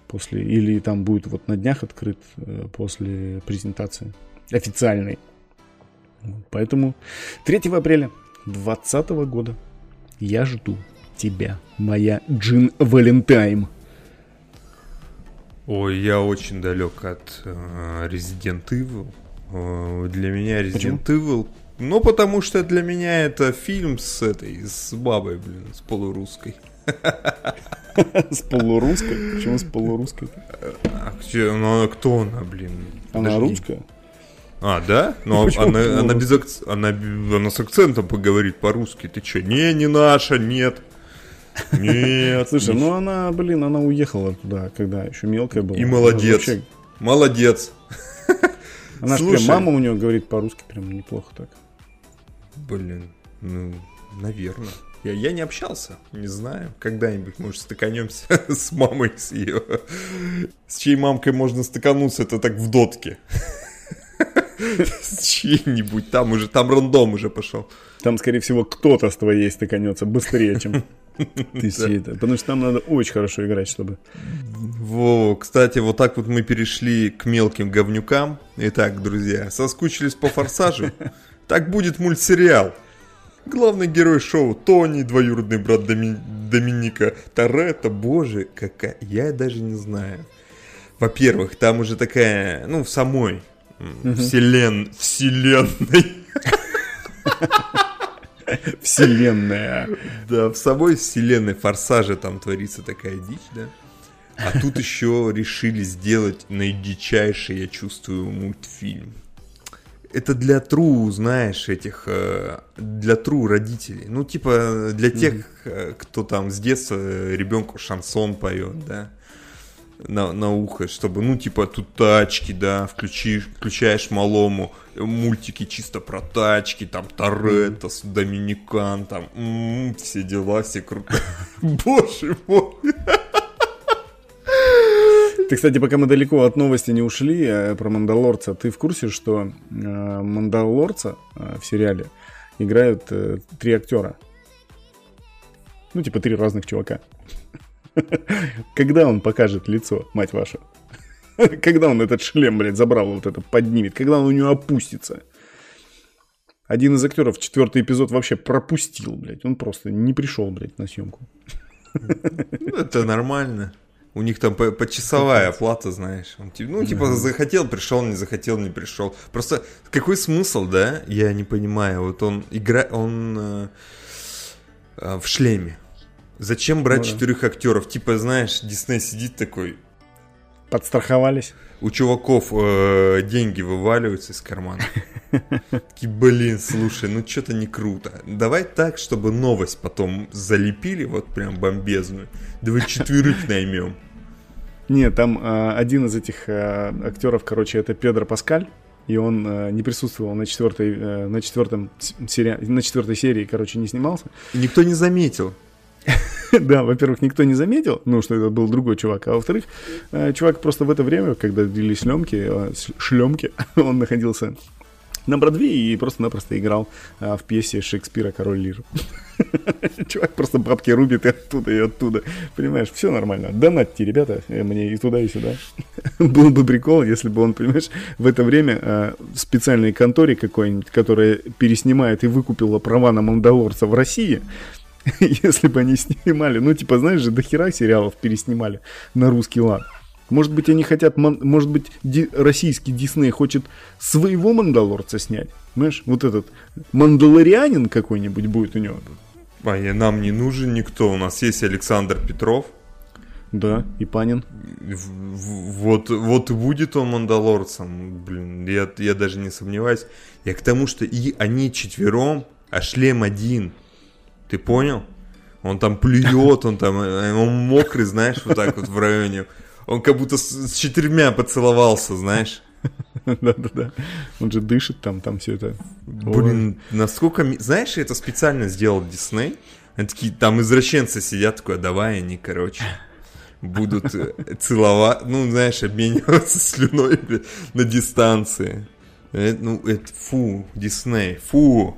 после, или там будет вот на днях открыт э, после презентации официальной. Поэтому 3 апреля 2020 года я жду тебя, моя Джин Валентайм. Ой, я очень далек от э, Resident Evil. Э, для меня Resident Почему? Evil ну, потому что для меня это фильм с этой, с бабой, блин, с полурусской. С полурусской? Почему с полурусской? А где, ну, кто она, блин? Она русская? А, да? Ну, она, она, без акц... она, она с акцентом поговорит по-русски. Ты что? Не, не наша, нет. Нет. Слушай, ну она, блин, она уехала туда, когда еще мелкая была. И молодец. Молодец. Она же прям мама у нее говорит по-русски прям неплохо так. Блин, ну, наверное. Я, я не общался, не знаю. Когда-нибудь, может, стыканемся с мамой, с ее. С чьей мамкой можно стыкануться, это так в дотке. С чьей-нибудь, там уже, там рандом уже пошел. Там, скорее всего, кто-то с твоей стыканется быстрее, чем ты чьей-то. Потому что там надо очень хорошо играть, чтобы... Во, кстати, вот так вот мы перешли к мелким говнюкам. Итак, друзья, соскучились по форсажу? Так будет мультсериал. Главный герой шоу Тони, двоюродный брат Доми... Доминика Торетто. Боже, какая... Я даже не знаю. Во-первых, там уже такая, ну, в самой вселен... вселенной. Вселенная. Да, в самой вселенной Форсажа там творится такая дичь, да. А тут еще решили сделать наидичайший, я чувствую, мультфильм это для тру, знаешь, этих, э, для тру родителей. Ну, типа, для тех, mm-hmm. кто там с детства ребенку шансон поет, да, на, на ухо, чтобы, ну, типа, тут тачки, да, включи, включаешь малому мультики чисто про тачки, там, Торетто, mm-hmm. Доминикан, там, м-м, все дела, все крутые. Боже мой! Ты, кстати, пока мы далеко от новости не ушли э, про Мандалорца, ты в курсе, что э, Мандалорца э, в сериале играют э, три актера? Ну, типа три разных чувака. Когда он покажет лицо, мать вашу? Когда он этот шлем, блядь, забрал, вот это поднимет? Когда он у него опустится? Один из актеров четвертый эпизод вообще пропустил, блядь. Он просто не пришел, блядь, на съемку. Ну, это нормально. У них там почасовая оплата, знаешь. Он, ну, типа, захотел, пришел, не захотел, не пришел. Просто какой смысл, да? Я не понимаю. Вот он играет, он э, э, в шлеме. Зачем брать ну, четырех актеров? Типа, знаешь, Дисней сидит такой. Подстраховались. У чуваков э, деньги вываливаются из кармана. Такие, блин, слушай, ну что-то не круто. Давай так, чтобы новость потом залепили, вот прям бомбезную. Давай четверых наймем. Нет, там э, один из этих э, актеров, короче, это Педро Паскаль. И он э, не присутствовал на четвертой, э, на четвертом сери... на четвертой серии, короче, не снимался. Никто не заметил. да, во-первых, никто не заметил, ну, что это был другой чувак, а во-вторых, э, чувак просто в это время, когда длились шлемки, э, шлемки, он находился на Бродвее и просто-напросто играл а, в пьесе Шекспира «Король Лир». Чувак просто бабки рубит и оттуда, и оттуда. Понимаешь, все нормально. Донатьте, ребята, э, мне и туда, и сюда. Был бы прикол, если бы он, понимаешь, в это время в специальной конторе какой-нибудь, которая переснимает и выкупила права на Мандалорца в России, если бы они снимали, ну, типа, знаешь же, до хера сериалов переснимали на русский лад. Может быть, они хотят, может быть, ди, российский Дисней хочет своего Мандалорца снять. Знаешь, вот этот Мандалорианин какой-нибудь будет у него. А нам не нужен никто. У нас есть Александр Петров. Да, и Панин. Вот, вот будет он Мандалорцем. Блин, я, я даже не сомневаюсь. Я к тому, что и они четвером, а шлем один. Ты понял? Он там плюет, он там, э, он мокрый, знаешь, вот так вот в районе. Он как будто с, с четырьмя поцеловался, знаешь. Да-да-да. Он же дышит там, там все это. Блин, насколько... Знаешь, это специально сделал Дисней. Они такие, там извращенцы сидят, такой, а давай они, короче, будут э, целовать, ну, знаешь, обмениваться слюной на дистанции. Это, ну, это фу, Дисней, фу.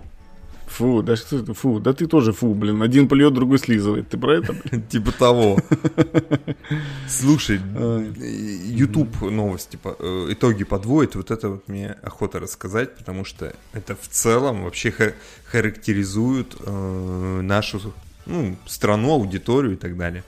Фу, да что это, фу, да ты тоже фу, блин. Один плюет, другой слизывает. Ты про это? Типа того. Слушай, YouTube новости, типа, э, итоги подводит. Вот это вот мне охота рассказать, потому что это в целом вообще характеризует э, нашу ну, страну, аудиторию и так далее.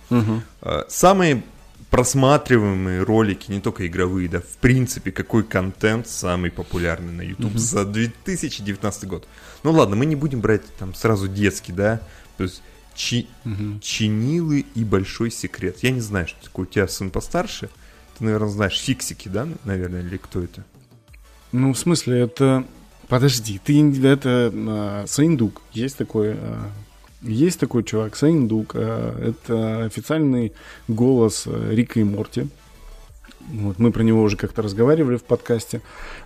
Э, самые просматриваемые ролики, не только игровые, да, в принципе, какой контент самый популярный на YouTube за 2019 год. Ну ладно, мы не будем брать там сразу детский, да, то есть чи... угу. чинилы и большой секрет. Я не знаю, что такое у тебя сын постарше. Ты, наверное, знаешь фиксики, да, наверное, или кто это? Ну, в смысле, это... Подожди, ты это а, Саиндук. Есть такой а, есть такой чувак, Саиндук. А, это официальный голос Рика и Морти. Вот, мы про него уже как-то разговаривали в подкасте.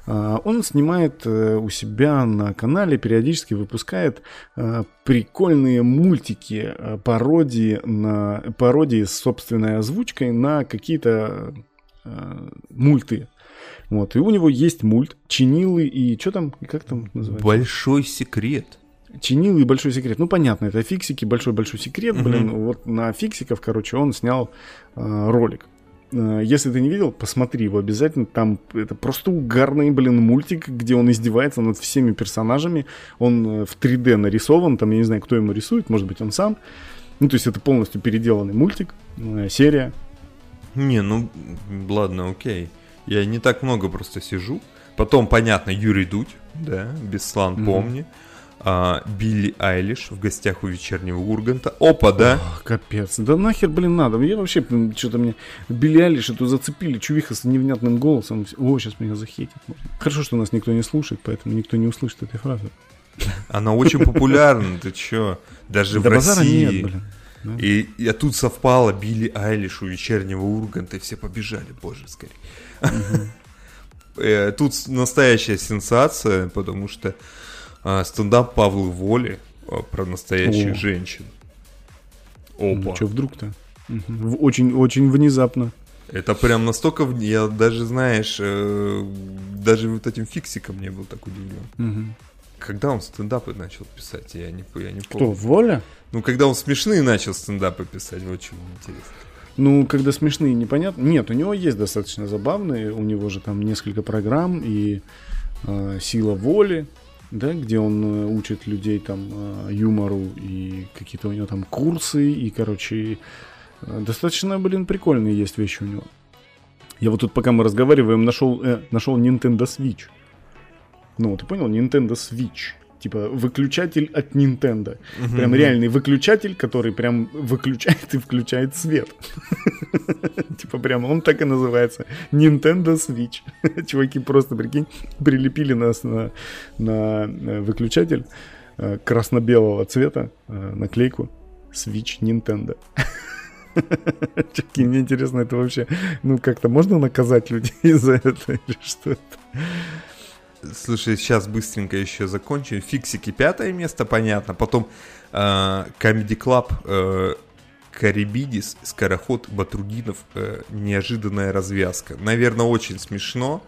А, он снимает э, у себя на канале, периодически выпускает а, прикольные мультики, а, пародии, на, пародии с собственной озвучкой на какие-то мульты. Вот, и у него есть мульт, чинилы и что там, как там называется? Большой секрет. Чинилы и большой секрет. Ну, понятно, это фиксики, большой-большой секрет, блин. Mm-hmm. Вот на фиксиков, короче, он снял э, ролик. Э, если ты не видел, посмотри его обязательно. Там это просто угарный, блин, мультик, где он издевается над всеми персонажами. Он э, в 3D нарисован, там я не знаю, кто ему рисует, может быть, он сам. Ну, то есть это полностью переделанный мультик, э, серия. Не, ну, ладно, окей. Я не так много просто сижу. Потом, понятно, Юрий Дудь, да, Беслан, mm-hmm. помни а, Билли Айлиш в гостях у вечернего Урганта. Опа, да? О, капец. Да нахер, блин, надо. Я вообще, что-то мне... Билли Айлиш эту зацепили, чувиха с невнятным голосом. О, сейчас меня захейтит. Хорошо, что нас никто не слушает, поэтому никто не услышит этой фразы. Она очень популярна, ты чё? Даже в России. Нет, блин. И я тут совпало Билли Айлиш у вечернего Урганта, и все побежали, боже, скорее. Э, тут настоящая сенсация, потому что а, стендап Павла Воли а, про настоящих О. женщин. Опа. Ну, что вдруг-то? Угу. Очень, очень внезапно. Это прям настолько... Я даже, знаешь, э, даже вот этим фиксиком не был так удивлен. Угу. Когда он стендапы начал писать, я не, я не помню. Кто, Воля? Ну, когда он смешные начал стендапы писать, вот очень интересно. Ну, когда смешные, непонятно. Нет, у него есть достаточно забавные, у него же там несколько программ и э, сила воли, да, где он э, учит людей там э, юмору и какие-то у него там курсы и, короче, э, достаточно, блин, прикольные есть вещи у него. Я вот тут, пока мы разговариваем, нашел, э, нашел Nintendo Switch. Ну, ты понял? Nintendo Switch типа выключатель от Nintendo. Угу. Прям реальный выключатель, который прям выключает и включает свет. Типа прям он так и называется. Nintendo Switch. Чуваки просто, прикинь, прилепили нас на, на выключатель э, красно-белого цвета, э, наклейку Switch Nintendo. Чуваки, мне интересно, это вообще, ну как-то можно наказать людей за это или что это? Слушай, сейчас быстренько еще закончим. Фиксики пятое место, понятно. Потом э, Comedy Club, э, Карибидис, Скороход, Батрудинов. Э, неожиданная развязка. Наверное, очень смешно.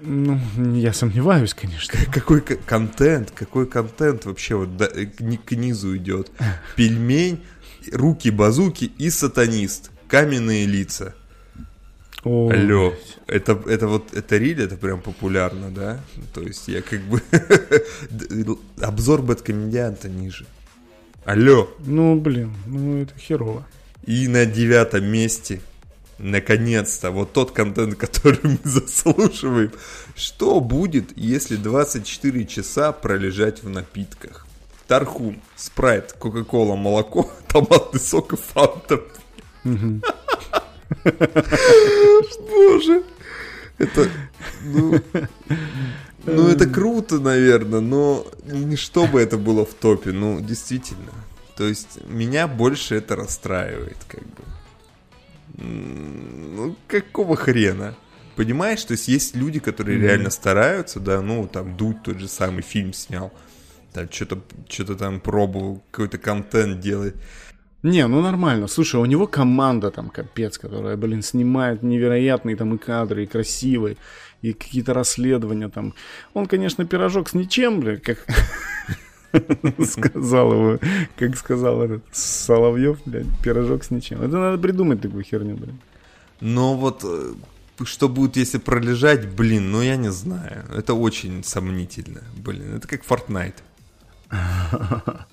Ну, я сомневаюсь, конечно. Какой контент, какой контент вообще вот да, к, к низу идет. Пельмень, руки-базуки и сатанист. Каменные лица. О, Алло, это, это вот, это риль, это прям популярно, да? То есть я как бы... Обзор бэткомедианта ниже. Алло. Ну, блин, ну это херово. И на девятом месте, наконец-то, вот тот контент, который мы заслушиваем. Что будет, если 24 часа пролежать в напитках? Тархун, спрайт, кока-кола, молоко, томатный сок и фанта. Боже. Это, ну, ну, это круто, наверное, но не чтобы это было в топе, ну, действительно. То есть, меня больше это расстраивает, как бы. Ну, какого хрена? Понимаешь, то есть есть люди, которые mm-hmm. реально стараются, да, ну, там, Дудь тот же самый фильм снял, там, что-то что там пробовал, какой-то контент делает. Не, ну нормально. Слушай, у него команда там капец, которая, блин, снимает невероятные там и кадры, и красивые, и какие-то расследования там. Он, конечно, пирожок с ничем, блин, как сказал его, как сказал этот Соловьев, блядь, пирожок с ничем. Это надо придумать такую херню, блин. Но вот э, что будет, если пролежать, блин, ну я не знаю. Это очень сомнительно, блин. Это как Fortnite.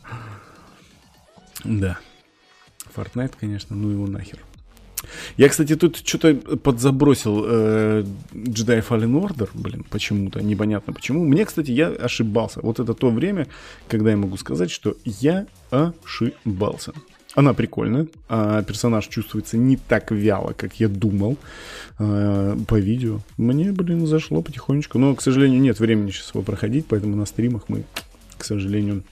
Да. Fortnite, конечно, ну его нахер. Я, кстати, тут что-то подзабросил э, Jedi Fallen Order, блин, почему-то, непонятно почему. Мне, кстати, я ошибался. Вот это то время, когда я могу сказать, что я ошибался. Она прикольная, а персонаж чувствуется не так вяло, как я думал э, по видео. Мне, блин, зашло потихонечку. Но, к сожалению, нет времени сейчас его проходить, поэтому на стримах мы, к сожалению,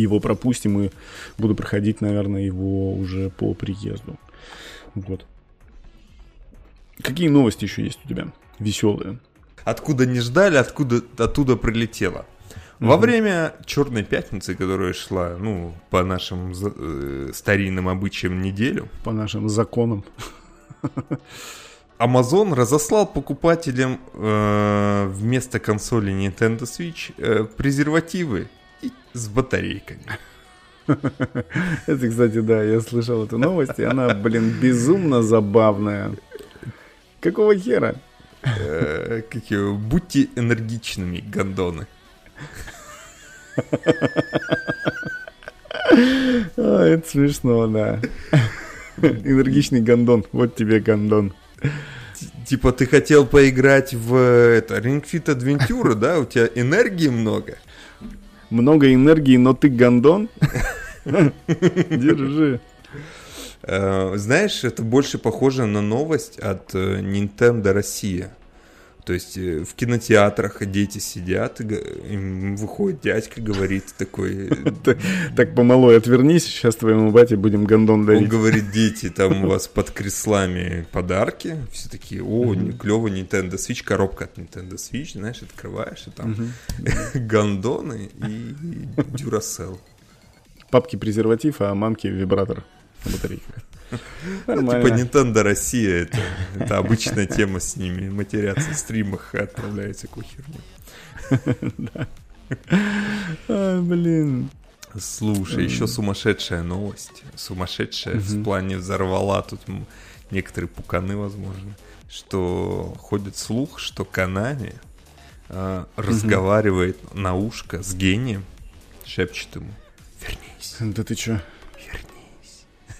его пропустим и буду проходить, наверное, его уже по приезду. Вот. Какие новости еще есть у тебя? Веселые. Откуда не ждали, откуда оттуда прилетело. Во время Черной пятницы, которая шла, ну, по нашим э, старинным обычаям неделю. По нашим законам. Amazon разослал покупателям э, вместо консоли Nintendo Switch э, презервативы с батарейками. Это, кстати, да, я слышал эту новость, и она, блин, безумно забавная. Какого хера? Э, будьте энергичными, гондоны. А, это смешно, да. Энергичный гондон. Вот тебе гондон. Типа ты хотел поиграть в это Ring Fit Adventure, да? У тебя энергии много. Много энергии, но ты гондон? Держи. Э, знаешь, это больше похоже на новость от э, Nintendo Россия. То есть э, в кинотеатрах дети сидят, им выходит дядька, говорит такой... Так, помалой отвернись, сейчас твоему бате будем гондон дарить. Он говорит, дети, там у вас под креслами подарки. Все такие, о, клево Nintendo Switch, коробка от Nintendo Switch, знаешь, открываешь, и там гондоны и Duracell. Папки презерватив, а мамки вибратор на батарейках. Типа Nintendo Россия, это, это обычная тема с ними. Матерятся в стримах и отправляются к херню. А, блин. Слушай, еще сумасшедшая новость. Сумасшедшая в плане взорвала тут некоторые пуканы, возможно. Что ходит слух, что Канами а, разговаривает на ушко с гением, шепчет ему «Вернись». Да ты чё?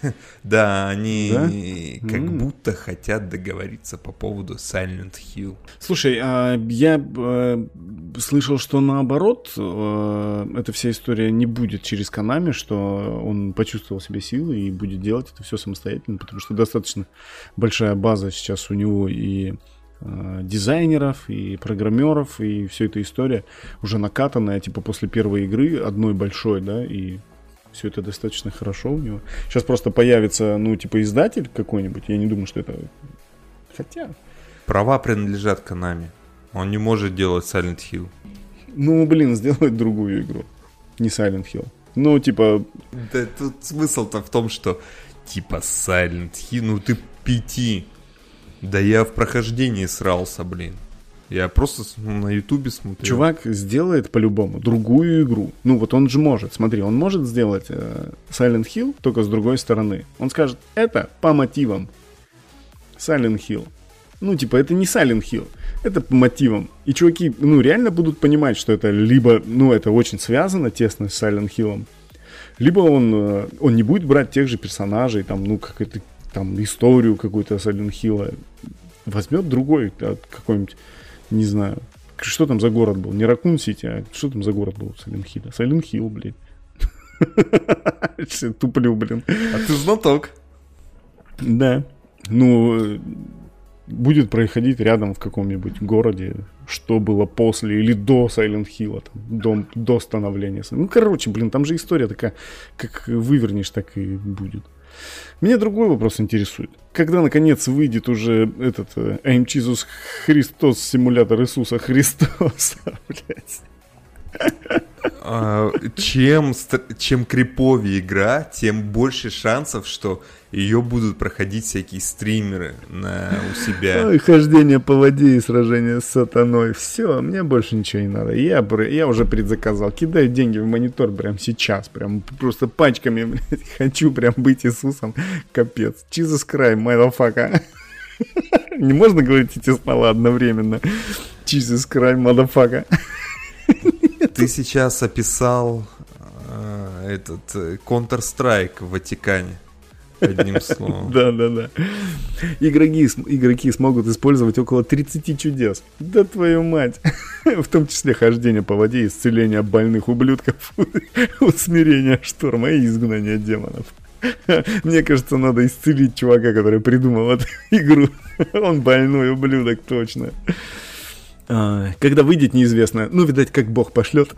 Да, они да? как mm. будто хотят договориться по поводу Silent Hill. Слушай, а я э, слышал, что наоборот, э, эта вся история не будет через Канами, что он почувствовал себе силы и будет делать это все самостоятельно, потому что достаточно большая база сейчас у него и э, дизайнеров и программеров, и все эта история уже накатанная, типа после первой игры, одной большой, да, и все это достаточно хорошо у него. Сейчас просто появится, ну, типа, издатель какой-нибудь. Я не думаю, что это... Хотя... Права принадлежат Канами. Он не может делать Silent Hill. Ну, блин, сделать другую игру. Не Silent Hill. Ну, типа... Да тут смысл-то в том, что типа Silent Hill, ну ты пяти. Да я в прохождении срался, блин. Я просто на Ютубе смотрю. Чувак сделает по-любому другую игру. Ну вот он же может. Смотри, он может сделать э, Silent Hill только с другой стороны. Он скажет, это по мотивам Silent Hill. Ну, типа, это не Silent Hill, это по мотивам. И чуваки, ну, реально будут понимать, что это либо, ну, это очень связано тесно с Silent Hill, либо он, э, он не будет брать тех же персонажей, там, ну, как это, там, историю какую-то Silent Hill, возьмет другой, какой-нибудь не знаю. Что там за город был? Не Ракун Сити, а что там за город был Сайлент Хилле? Сайлент Хилл, блядь. Туплю, блин. А ты знаток. Да. Ну, будет происходить рядом в каком-нибудь городе, что было после или до Сайлент Хилла, до, до становления. Ну, короче, блин, там же история такая, как вывернешь, так и будет. Меня другой вопрос интересует. Когда, наконец, выйдет уже этот э, I'm Jesus Христос, симулятор Иисуса Христоса, блядь. А, чем, чем криповее игра, тем больше шансов, что ее будут проходить всякие стримеры на, у себя. Ой, хождение по воде и сражение с сатаной. Все, мне больше ничего не надо. Я, я уже предзаказал. Кидаю деньги в монитор прямо сейчас. Прям просто пачками, блядь. Хочу прям быть Иисусом. Капец. Jesus Christ, motherfucker. Не можно говорить эти слова одновременно. Jesus Christ, motherfucker. Ты сейчас описал э, этот э, Counter-Strike в Ватикане. Одним словом. Да, да, да. Игроки, игроки смогут использовать около 30 чудес. Да твою мать. В том числе хождение по воде, исцеление больных ублюдков, усмирение шторма и изгнание демонов. Мне кажется, надо исцелить чувака, который придумал эту игру. Он больной ублюдок, точно. А, когда выйдет, неизвестно. Ну, видать, как бог пошлет.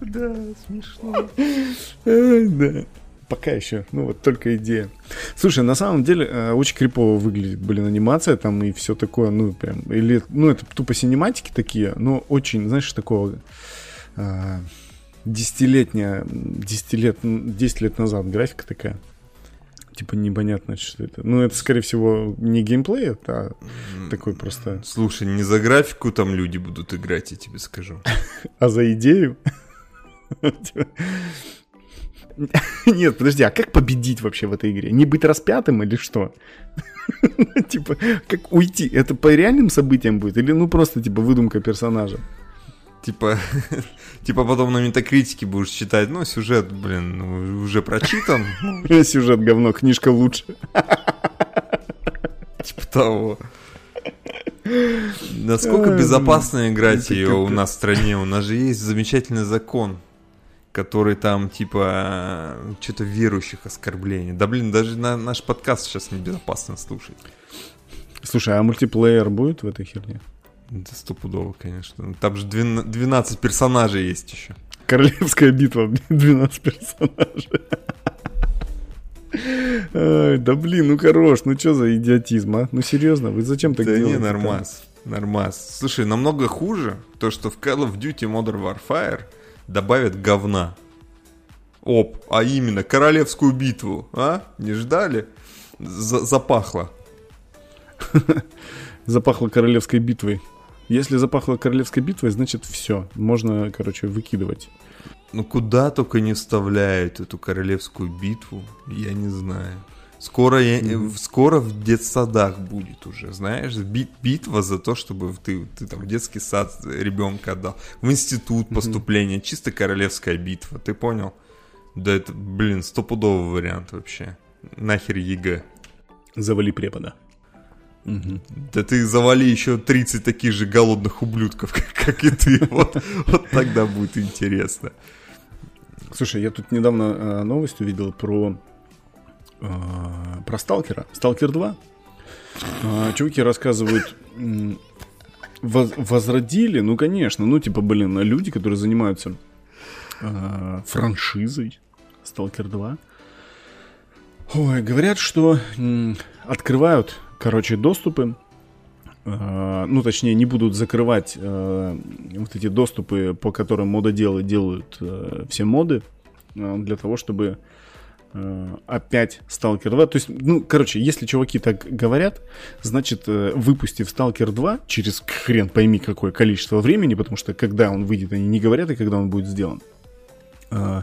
Да, смешно. Да. пока еще, ну вот только идея. Слушай, на самом деле э, очень крипово выглядит, блин, анимация там и все такое, ну прям, или, ну это тупо синематики такие, но очень, знаешь, такого э, десятилетняя, десять лет, десять лет назад графика такая. Типа непонятно, что это. Ну, это, скорее всего, не геймплей, а такой просто... Слушай, не за графику там люди будут играть, я тебе скажу. А за идею? Нет, подожди, а как победить вообще в этой игре? Не быть распятым или что? Типа, как уйти? Это по реальным событиям будет? Или ну просто типа выдумка персонажа? Типа, типа потом на метакритике будешь читать, ну, сюжет, блин, ну, уже прочитан. Сюжет говно, книжка лучше. Типа того. Насколько безопасно играть ее у нас в стране? У нас же есть замечательный закон который там, типа, что-то верующих оскорблений. Да, блин, даже на наш подкаст сейчас небезопасно слушать. Слушай, а мультиплеер будет в этой херне? Да стопудово, конечно. Там же 12 персонажей есть еще. Королевская битва, 12 персонажей. Ай, да блин, ну хорош, ну что за идиотизм, а? Ну серьезно, вы зачем так да делаете? Да не, нормас, нормас. Слушай, намного хуже то, что в Call of Duty Modern Warfare добавят говна. Оп, а именно королевскую битву, а? Не ждали? За запахло. Запахло королевской битвой. Если запахло королевской битвой, значит все. Можно, короче, выкидывать. Ну куда только не вставляют эту королевскую битву, я не знаю. Скоро, я, mm-hmm. скоро в детсадах будет уже, знаешь, бит, битва за то, чтобы ты, ты там в детский сад ребенка отдал, в институт поступления, mm-hmm. чисто королевская битва, ты понял? Да это, блин, стопудовый вариант вообще. Нахер ЕГЭ. Завали препода. Угу. Да ты завали еще 30 таких же голодных ублюдков, как, как и ты. Вот, вот тогда будет интересно. Слушай, я тут недавно э, новость увидел про э, про Сталкера. Сталкер 2. Э, чуваки рассказывают, воз, возродили, ну, конечно, ну, типа, блин, люди, которые занимаются э, франшизой Сталкер 2. Ой, говорят, что м, открывают, короче, доступы Uh, ну, точнее, не будут закрывать uh, вот эти доступы, по которым мододелы делают uh, все моды, для того, чтобы Э, опять Stalker 2. То есть, ну, короче, если чуваки так говорят, значит, э, выпустив Stalker 2 через хрен пойми какое количество времени, потому что когда он выйдет, они не говорят, и когда он будет сделан. Э,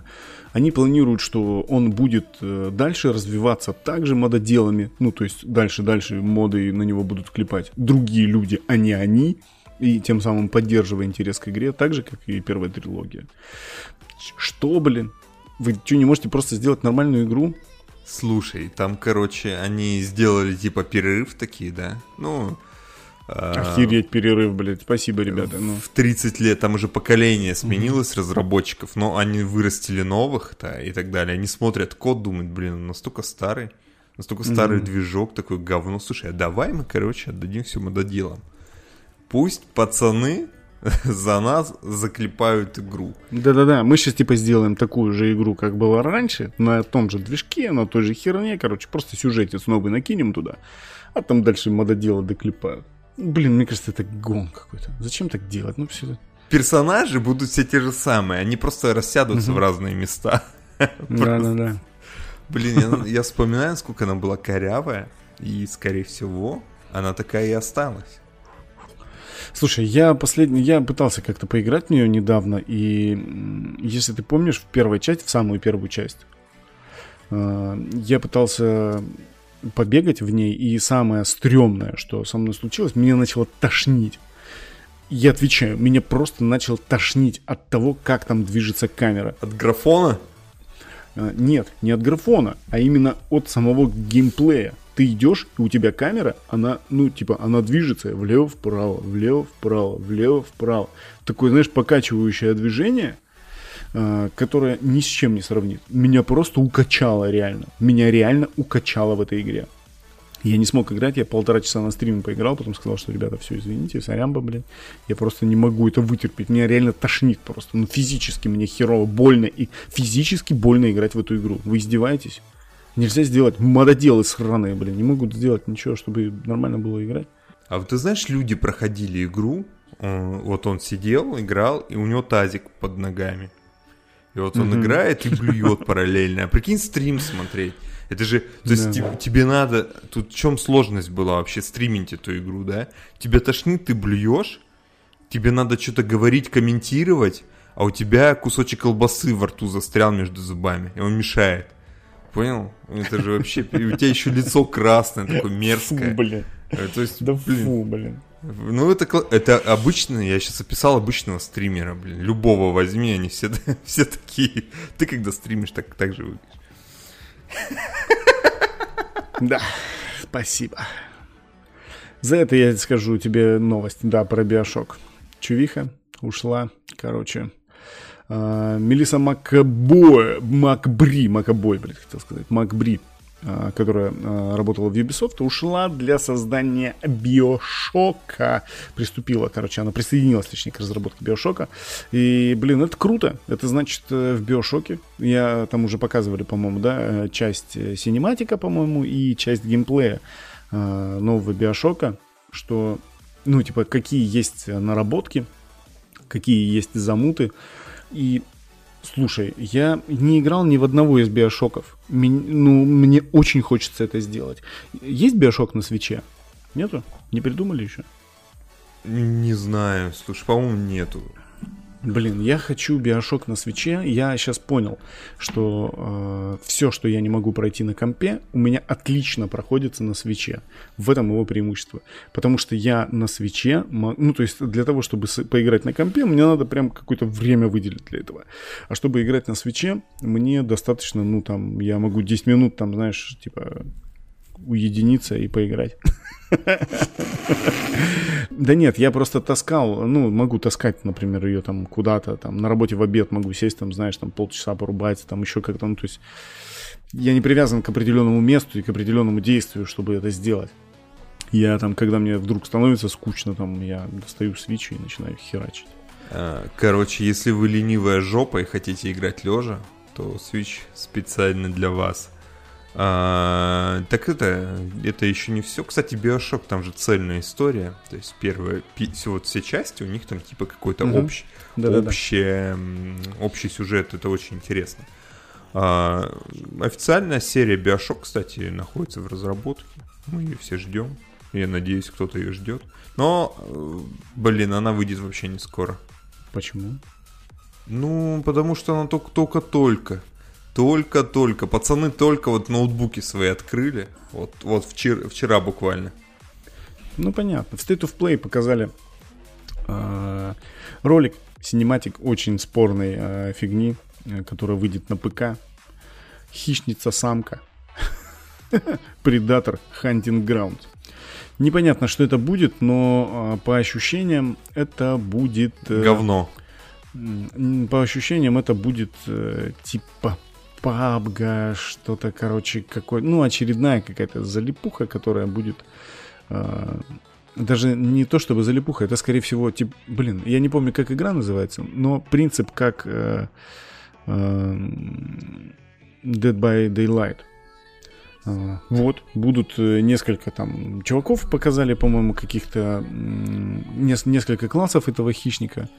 они планируют, что он будет дальше развиваться также мододелами, ну, то есть дальше-дальше моды на него будут клепать другие люди, а не они, и тем самым поддерживая интерес к игре, так же, как и первая трилогия. Что, блин? Вы что, не можете просто сделать нормальную игру? Слушай, там, короче, они сделали типа перерыв такие, да? Ну... А, Охереть перерыв, блядь. Спасибо, ребята. Ну. В 30 лет там уже поколение сменилось mm-hmm. разработчиков, но они вырастили новых-то и так далее. Они смотрят код, думают, блин, он настолько старый, настолько mm-hmm. старый движок, такой говно. Слушай, а давай мы, короче, отдадим все мододелам. Пусть пацаны за нас заклепают игру. Да-да-да, мы сейчас типа сделаем такую же игру, как было раньше, на том же движке, на той же херне, короче, просто сюжетец новый накинем туда, а там дальше мододелы доклепают. Блин, мне кажется, это гон какой-то. Зачем так делать? Ну, все Персонажи будут все те же самые, они просто рассядутся в разные места. Да-да-да. Блин, я, я вспоминаю, сколько она была корявая, и, скорее всего, она такая и осталась. Слушай, я последний, я пытался как-то поиграть в нее недавно, и если ты помнишь, в первой части, в самую первую часть, э, я пытался побегать в ней, и самое стрёмное, что со мной случилось, меня начало тошнить. Я отвечаю, меня просто начал тошнить от того, как там движется камера. От графона? Э, нет, не от графона, а именно от самого геймплея ты идешь, и у тебя камера, она, ну, типа, она движется влево-вправо, влево-вправо, влево-вправо. Такое, знаешь, покачивающее движение, э, которое ни с чем не сравнит. Меня просто укачало реально. Меня реально укачало в этой игре. Я не смог играть, я полтора часа на стриме поиграл, потом сказал, что, ребята, все, извините, сорямба, блин. Я просто не могу это вытерпеть. Меня реально тошнит просто. Ну, физически мне херово, больно. И физически больно играть в эту игру. Вы издеваетесь? Нельзя сделать мододелы сраные, блин. Не могут сделать ничего, чтобы нормально было играть. А вот ты знаешь, люди проходили игру, э, вот он сидел, играл, и у него тазик под ногами. И вот он играет и блюет параллельно. А прикинь, стрим смотреть. Это же, то есть Да. тебе, тебе надо, тут в чем сложность была вообще стримить эту игру, да? Тебя тошнит, ты блюешь, тебе надо что-то говорить, комментировать, а у тебя кусочек колбасы во рту застрял между зубами, и он мешает. Понял? Это же вообще, у тебя еще лицо красное, такое мерзкое. Фу, блин. Э, То есть, Да блин, фу, блин. Ну, это, это обычно, я сейчас описал обычного стримера, блин. Любого возьми, они все, все такие. Ты когда стримишь, так, так же выглядишь. Да, спасибо. За это я скажу тебе новость, да, про Биошок. Чувиха ушла, короче. А, Мелисса Макбой, Макбри, Макабой, блядь, хотел сказать, Макбри, которая а, работала в Ubisoft, ушла для создания Биошока. Приступила, короче, она присоединилась, точнее, к разработке Биошока. И, блин, это круто. Это значит, э, в Биошоке, я там уже показывали, по-моему, да, э, часть э, синематика, по-моему, и часть геймплея э, нового Биошока, что, ну, типа, какие есть наработки, какие есть замуты. И слушай, я не играл ни в одного из биошоков. Ну, мне очень хочется это сделать. Есть биошок на свече? Нету? Не придумали еще? Не знаю, слушай, по-моему, нету. Блин, я хочу биошок на свече. Я сейчас понял, что все, что я не могу пройти на компе, у меня отлично проходится на свече. В этом его преимущество. Потому что я на свече, ну то есть для того, чтобы поиграть на компе, мне надо прям какое-то время выделить для этого. А чтобы играть на свече, мне достаточно, ну там, я могу 10 минут, там, знаешь, типа уединиться и поиграть. Да нет, я просто таскал, ну, могу таскать, например, ее там куда-то, там, на работе в обед могу сесть, там, знаешь, там, полчаса порубать, там, еще как-то, ну, то есть я не привязан к определенному месту и к определенному действию, чтобы это сделать. Я там, когда мне вдруг становится скучно, там, я достаю свечи и начинаю херачить. А, Короче, если вы ленивая жопа и хотите играть лежа, то Switch специально для вас. А, так это, это еще не все. Кстати, Bioshock, там же цельная история. То есть все, вот все части, у них там типа какой-то Мгм. общий, общее, общий сюжет. Это очень интересно. А, официальная серия Bioshock, кстати, находится в разработке. Мы ее все ждем. Я надеюсь, кто-то ее ждет. Но, э, блин, она выйдет вообще не скоро. Почему? Ну, потому что она только- только-только. Только-только. Пацаны только вот ноутбуки свои открыли. Вот, вот вчера, вчера буквально. Ну, понятно. В State of Play показали э, ролик, синематик очень спорной э, фигни, э, которая выйдет на ПК. Хищница-самка. Предатор Hunting Ground. Непонятно, что это будет, но э, по ощущениям это будет... э, Говно. По ощущениям это будет э, типа пабга, что-то, короче, какой, ну, очередная какая-то залипуха, которая будет э, даже не то чтобы залипуха, это скорее всего, тип, блин, я не помню, как игра называется, но принцип как э, э, Dead by Daylight. А, Вот, будут э, несколько там чуваков показали, по-моему, каких-то несколько классов этого хищника.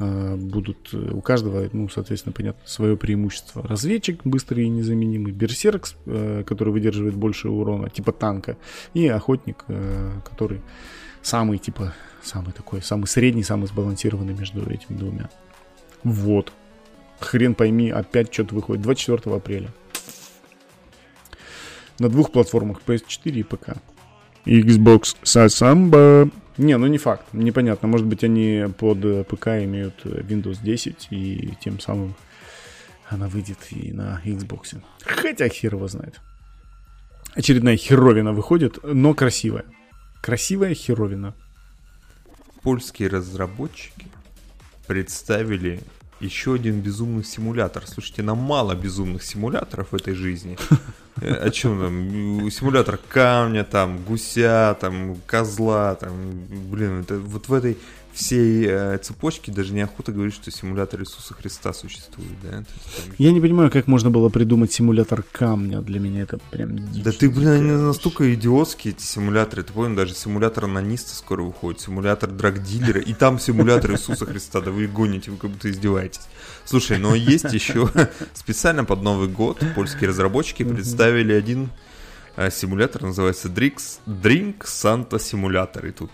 Будут э, у каждого, ну, соответственно, понятно, свое преимущество. Разведчик быстрый и незаменимый, берсерк, э, который выдерживает больше урона, типа танка, и охотник, э, который самый, типа, самый такой, самый средний, самый сбалансированный между этими двумя. Вот. Хрен пойми, опять что-то выходит. 24 апреля. На двух платформах PS4 и ПК. Xbox Sasamba. Не, ну не факт. Непонятно. Может быть, они под э, ПК имеют Windows 10, и тем самым она выйдет и на Xbox. Хотя хер его знает. Очередная херовина выходит, но красивая. Красивая херовина. Польские разработчики представили еще один безумный симулятор. Слушайте, нам мало безумных симуляторов в этой жизни. Э, о чем там? Симулятор камня, там, гуся, там, козла, там, блин, это вот в этой всей э, цепочки даже неохота говорить, что симулятор Иисуса Христа существует, да? есть, там... Я не понимаю, как можно было придумать симулятор камня. Для меня это прям. Да ты, блин, они настолько идиотские, эти симуляторы. Ты понял, даже симулятор анониста скоро выходит, симулятор драгдилера, и там симулятор Иисуса Христа. Да вы гоните, вы как будто издеваетесь. Слушай, но есть еще специально под Новый год польские разработчики представили один симулятор называется Drinks, Drink Santa Simulator. И тут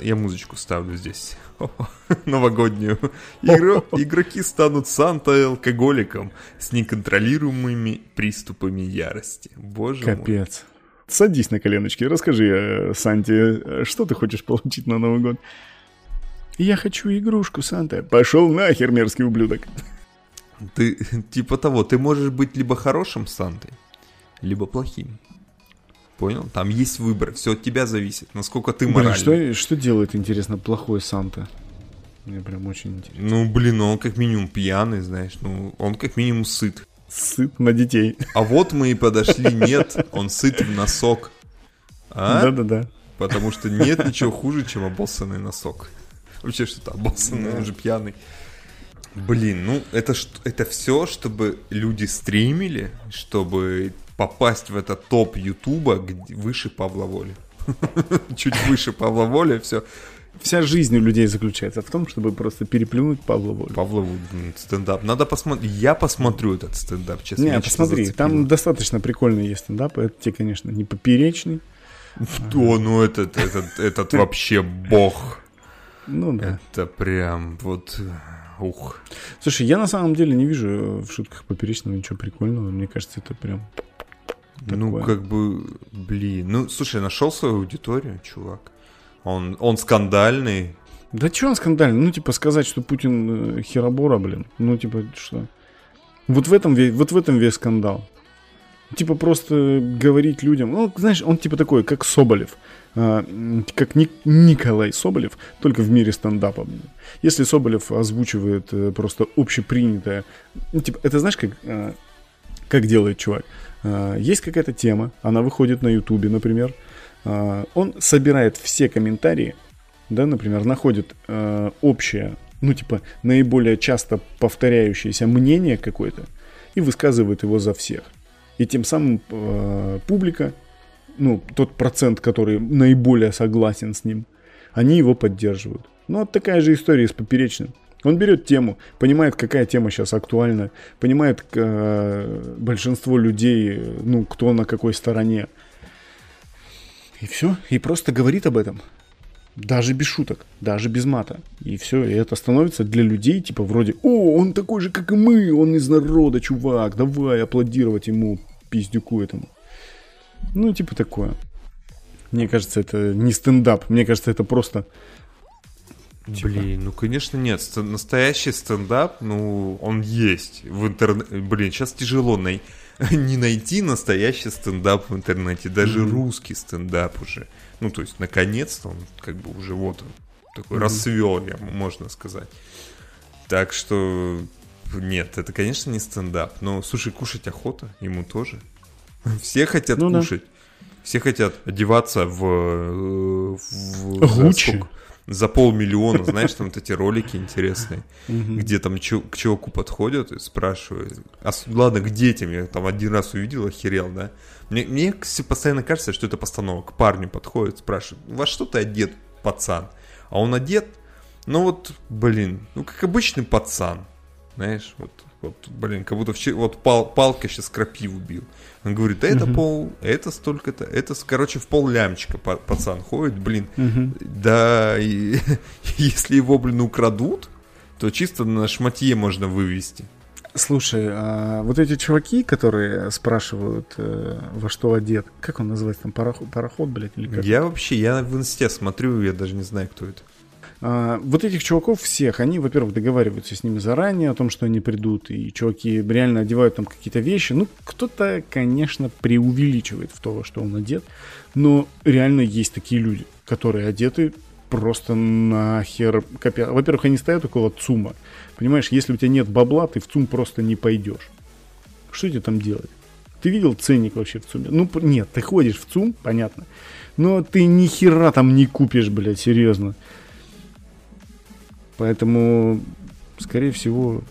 я музычку ставлю здесь. Новогоднюю. Игру, игроки станут Санта алкоголиком с неконтролируемыми приступами ярости. Боже Капец. мой. Капец. Садись на коленочки, расскажи э, Санте, э, что ты хочешь получить на Новый год? Я хочу игрушку, Санта. Пошел нахер, мерзкий ублюдок. Ты, типа того, ты можешь быть либо хорошим Сантой, либо плохим. Понял? Там есть выбор, все от тебя зависит, насколько ты моральный. Блин, что, что делает, интересно, плохой Санта? Мне прям очень интересно. Ну, блин, ну он как минимум пьяный, знаешь, ну, он как минимум сыт. Сыт на детей. А вот мы и подошли, нет, он сыт в носок. А? Да-да-да. Потому что нет ничего хуже, чем обоссанный носок. Вообще что-то обоссанный, он же пьяный. Блин, ну это, это все, чтобы люди стримили, чтобы попасть в этот топ Ютуба выше Павла Воли. Чуть выше Павла Воли, все. Вся жизнь у людей заключается в том, чтобы просто переплюнуть Павла Волю. Павла Волю, стендап. Надо посмотреть. Я посмотрю этот стендап, честно. Не, посмотри, там достаточно прикольный есть стендап. Это тебе, конечно, не поперечный. О, ну этот, этот, этот вообще бог. Ну да. Это прям вот... Ух. Слушай, я на самом деле не вижу в шутках поперечного ничего прикольного. Мне кажется, это прям ну, такое. как бы, блин. Ну, слушай, нашел свою аудиторию, чувак. Он, он скандальный. Да что он скандальный? Ну, типа, сказать, что Путин э, херобора, блин. Ну, типа, что? Вот в этом, вот в этом весь скандал. Типа, просто говорить людям... Ну, знаешь, он типа такой, как Соболев. А, как Ник, Николай Соболев, только в мире стендапа. Если Соболев озвучивает э, просто общепринятое... Ну, типа, это знаешь, как, а, как делает чувак? А, есть какая-то тема, она выходит на Ютубе, например. А, он собирает все комментарии, да, например, находит а, общее, ну, типа, наиболее часто повторяющееся мнение какое-то и высказывает его за всех. И тем самым публика, ну, тот процент, который наиболее согласен с ним, они его поддерживают. Ну, вот такая же история с поперечным. Он берет тему, понимает, какая тема сейчас актуальна, понимает э, большинство людей, ну, кто на какой стороне. И все, и просто говорит об этом. Даже без шуток, даже без мата. И все, и это становится для людей, типа, вроде, о, он такой же, как и мы, он из народа, чувак, давай аплодировать ему, пиздюку этому. Ну, типа такое. Мне кажется, это не стендап, мне кажется, это просто Типа. Блин, ну конечно нет. Настоящий стендап, ну, он есть в интернете. Блин, сейчас тяжело най... не найти настоящий стендап в интернете. Даже mm-hmm. русский стендап уже. Ну, то есть, наконец-то он как бы уже вот он такой mm-hmm. расцвел, я, можно сказать. Так что нет, это, конечно, не стендап. Но, слушай, кушать охота ему тоже. Все хотят ну, кушать. Да. Все хотят одеваться в... Э, в Гуччи за полмиллиона, знаешь, там вот эти ролики интересные, где там к чуваку подходят и спрашивают, а ладно, к детям, я там один раз увидел, охерел, да, мне, мне постоянно кажется, что это постановка, к парню подходит, спрашивает, во что ты одет, пацан? А он одет, ну вот, блин, ну как обычный пацан, знаешь, вот вот, блин, как будто вчера, вот пал, палка сейчас крапиву бил. Он говорит, это угу. пол, это столько-то, это, короче, в пол лямчика пацан ходит, блин. Угу. Да, и если его, блин, украдут, то чисто на шматье можно вывести. Слушай, а вот эти чуваки, которые спрашивают, э, во что одет, как он называется там, пароход, пароход блядь, или как? Я вообще, я в инсте смотрю, я даже не знаю, кто это. А, вот этих чуваков всех, они, во-первых, договариваются с ними заранее о том, что они придут, и чуваки реально одевают там какие-то вещи. Ну, кто-то, конечно, преувеличивает в то, что он одет, но реально есть такие люди, которые одеты просто нахер копия. Во-первых, они стоят около ЦУМа. Понимаешь, если у тебя нет бабла, ты в ЦУМ просто не пойдешь. Что тебе там делать? Ты видел ценник вообще в ЦУМе? Ну, нет, ты ходишь в ЦУМ, понятно. Но ты ни хера там не купишь, блядь, серьезно. Поэтому, скорее всего,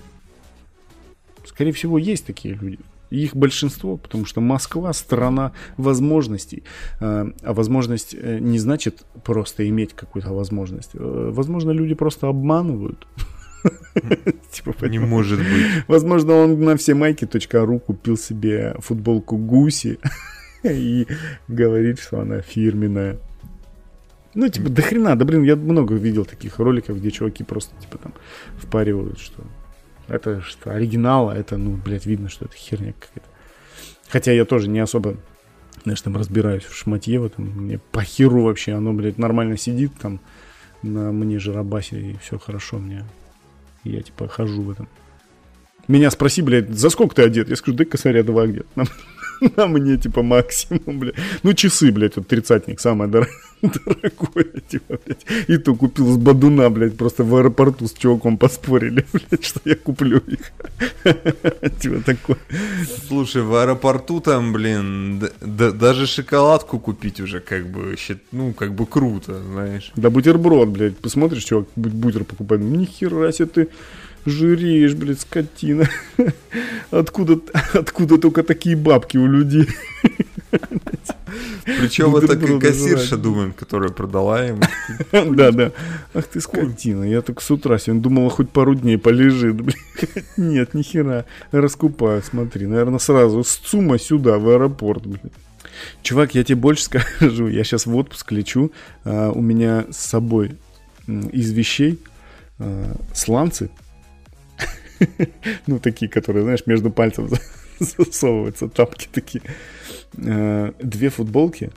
скорее всего, есть такие люди. Их большинство, потому что Москва страна возможностей. А, а возможность э, не значит просто иметь какую-то возможность. Э, возможно, люди просто обманывают. Типа, не может быть. Возможно, он на все майки.ру купил себе футболку Гуси и говорит, что она фирменная. Ну, типа, до хрена, да блин, я много видел таких роликов, где чуваки просто, типа, там, впаривают, что это что, оригинал, а это, ну, блядь, видно, что это херня какая-то. Хотя я тоже не особо, знаешь, там разбираюсь в шматье в этом. Мне по херу вообще, оно, блядь, нормально сидит там на мне жиробасе, и все хорошо мне. Я, типа, хожу в этом. Меня спроси, блядь, за сколько ты одет? Я скажу, дай косаря два где на мне, типа, максимум, блядь. Ну, часы, блядь, вот тридцатник, самое дорогое, дорогое, типа, блядь. И то купил с Бадуна, блядь, просто в аэропорту с чуваком поспорили, блядь, что я куплю их. Типа такое. Слушай, в аэропорту там, блин, даже шоколадку купить уже как бы, ну, как бы круто, знаешь. Да бутерброд, блядь, посмотришь, чувак, бутер покупает, нихера себе ты жиреешь, блядь, скотина. Откуда, откуда только такие бабки у людей? Причем это кассирша, думаем, которая продала ему. Да, да. Ах ты скотина. Я только с утра сегодня думала, хоть пару дней полежит. Нет, нихера. Раскупаю, смотри. Наверное, сразу с ЦУМа сюда, в аэропорт. Чувак, я тебе больше скажу. Я сейчас в отпуск лечу. А, у меня с собой из вещей а, сланцы ну, такие, которые, знаешь, между пальцев засовываются, тапки такие. Э, две футболки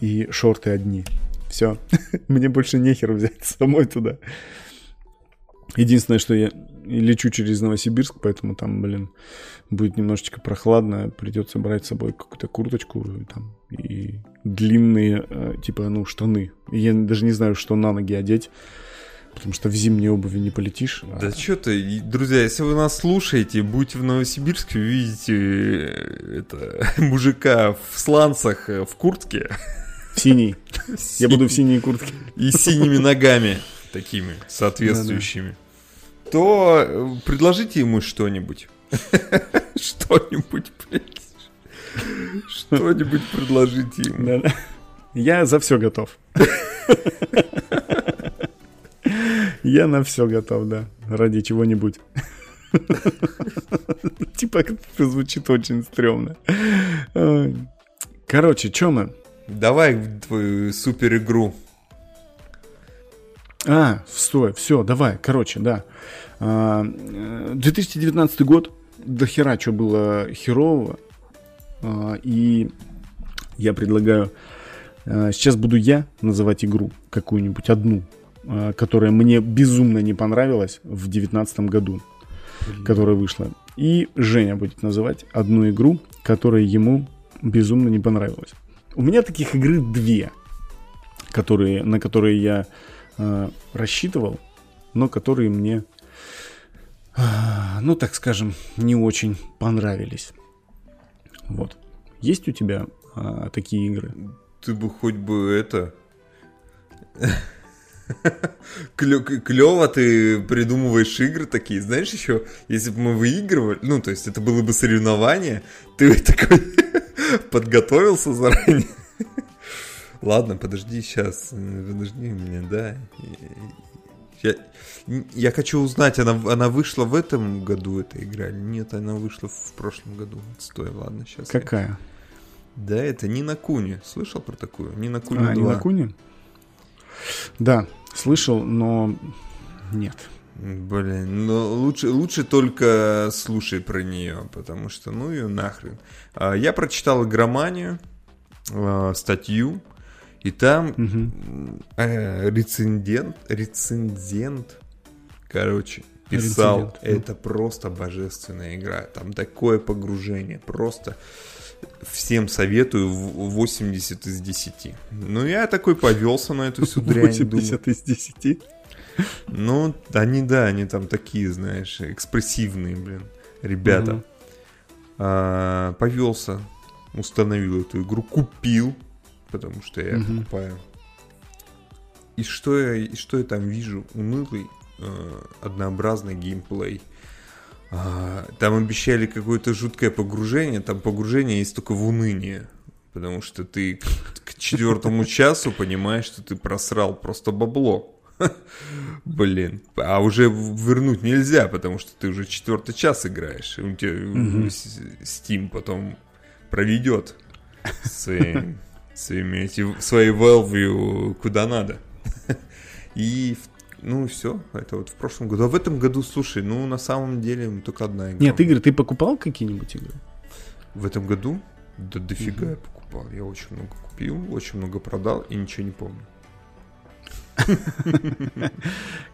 и шорты одни. Все. Мне больше нехер взять самой туда. Единственное, что я лечу через Новосибирск, поэтому там, блин, будет немножечко прохладно. Придется брать с собой какую-то курточку там, и длинные, э, типа, ну, штаны. Я даже не знаю, что на ноги одеть потому что в зимней обуви не полетишь. А да а... что ты, друзья, если вы нас слушаете, будете в Новосибирске, увидите э, это, мужика в сланцах, э, в куртке. В синий. Я буду в синей куртке. И синими ногами такими соответствующими. То э, предложите ему что-нибудь. Что-нибудь, блядь. Что-нибудь предложите ему. Я за все готов. Я на все готов, да. Ради чего-нибудь. Типа, это звучит очень стрёмно. Короче, чё мы? Давай в твою супер игру. А, стой, все, давай, короче, да. 2019 а, год, до хера что было херового. А, и я предлагаю... А, сейчас буду я называть игру какую-нибудь одну. Э, которая мне безумно не понравилась в девятнадцатом году, Блин. которая вышла. И Женя будет называть одну игру, которая ему безумно не понравилась. У меня таких игры две, которые, на которые я э, рассчитывал, но которые мне, э, ну так скажем, не очень понравились. Вот. Есть у тебя э, такие игры? Ты бы хоть бы это Клево ты придумываешь игры такие. Знаешь, еще, если бы мы выигрывали, ну, то есть это было бы соревнование, ты такой подготовился заранее. Ладно, подожди сейчас, подожди меня, да. Я, я хочу узнать, она, она вышла в этом году, эта игра? Нет, она вышла в прошлом году. Стой, ладно, сейчас. Какая? Я... Да, это Нина Куни. Слышал про такую? Нина Куни а, 2. Нина Куни? Да, слышал, но нет. Блин, ну лучше, лучше только слушай про нее, потому что ну ее нахрен. А, я прочитал игроманию, а, статью, и там угу. э, рецензент, рецензент, короче, писал, это просто божественная игра. Там такое погружение, просто всем советую 80 из 10. Ну, я такой повелся на эту всю дрянь. 80 из 10? Ну, они, да, они там такие, знаешь, экспрессивные, блин, ребята. Угу. А, повелся, установил эту игру, купил, потому что я угу. покупаю. И что я, и что я там вижу? Унылый, э, однообразный геймплей. А, там обещали какое-то жуткое погружение. Там погружение есть только в уныние. Потому что ты к четвертому часу понимаешь, что ты просрал просто бабло. Блин. А уже вернуть нельзя, потому что ты уже четвертый час играешь. И у тебя Steam потом проведет свои, своими эти, свои value куда надо. И ну и все, это вот в прошлом году. А в этом году, слушай, ну на самом деле только одна игра. Нет, игры, ты покупал какие-нибудь игры? В этом году? Да дофига угу. я покупал. Я очень много купил, очень много продал и ничего не помню.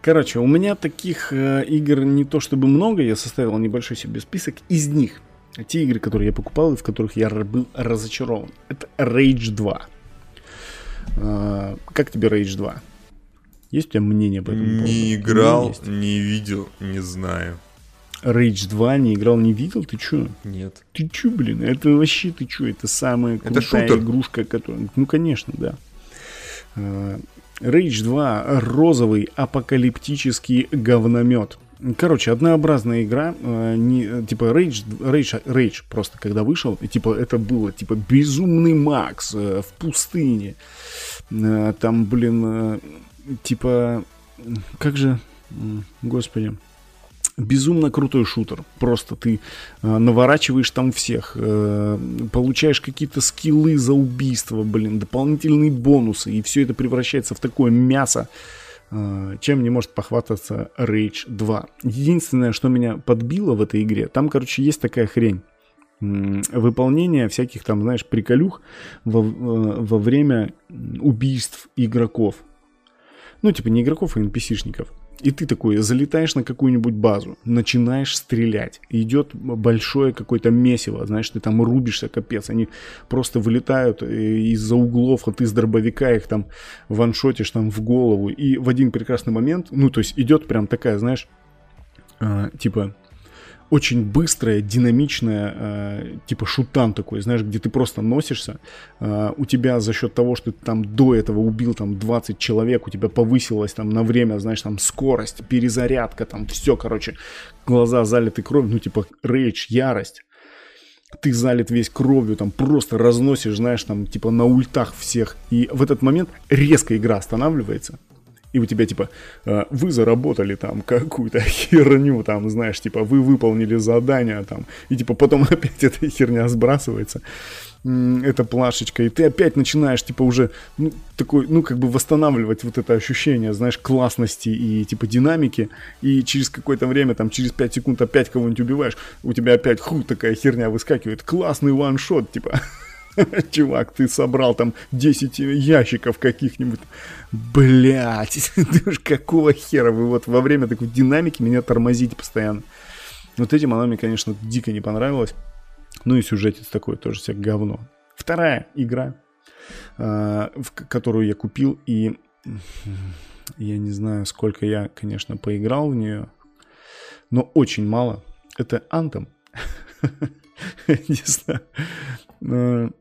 Короче, у меня таких э, игр не то чтобы много, я составил небольшой себе список. Из них те игры, которые я покупал и в которых я был разочарован. Это Rage 2. Э, как тебе Rage 2? Есть у тебя мнение по этому поводу? Не играл, не видел, не знаю. Rage 2 не играл, не видел? Ты чё? Нет. Ты чё, блин? Это вообще ты чё? Это самая крутая это шутер. игрушка, которая... Ну, конечно, да. А, Rage 2 розовый апокалиптический говномет. Короче, однообразная игра, э, не, типа Rage, Rage, Rage просто когда вышел, и, типа это было типа безумный Макс э, в пустыне. Э, там, блин, типа, как же, господи, безумно крутой шутер. Просто ты э, наворачиваешь там всех, э, получаешь какие-то скиллы за убийство, блин, дополнительные бонусы, и все это превращается в такое мясо, э, чем не может похвастаться Rage 2. Единственное, что меня подбило в этой игре, там, короче, есть такая хрень. Выполнение всяких там, знаешь, приколюх во, э, во время убийств игроков. Ну, типа не игроков, а NPC-шников. И ты такой залетаешь на какую-нибудь базу, начинаешь стрелять. Идет большое какое-то месиво, знаешь, ты там рубишься, капец. Они просто вылетают э, из-за углов, а ты с дробовика их там ваншотишь там в голову. И в один прекрасный момент, ну, то есть идет прям такая, знаешь, э, типа очень быстрая, динамичная, э, типа шутан такой, знаешь, где ты просто носишься. Э, у тебя за счет того, что ты там до этого убил там 20 человек, у тебя повысилась там на время, знаешь, там скорость, перезарядка, там все, короче, глаза залиты кровью, ну типа рейдж, ярость. Ты залит весь кровью, там просто разносишь, знаешь, там типа на ультах всех. И в этот момент резко игра останавливается и у тебя типа «А, вы заработали там какую-то херню, там, знаешь, типа вы выполнили задание там, и типа потом опять эта херня сбрасывается, эта плашечка, и ты опять начинаешь, типа, уже, ну, такой, ну, как бы восстанавливать вот это ощущение, знаешь, классности и, типа, динамики, и через какое-то время, там, через 5 секунд опять кого-нибудь убиваешь, у тебя опять, ху, такая херня выскакивает, классный ваншот, типа, Чувак, ты собрал там 10 ящиков каких-нибудь. Блять, ты уж какого хера вы вот во время такой динамики меня тормозите постоянно. Вот этим она мне, конечно, дико не понравилась. Ну и сюжетец такой тоже всякое говно. Вторая игра, а, которую я купил, и я не знаю, сколько я, конечно, поиграл в нее, но очень мало. Это Anthem. Не знаю.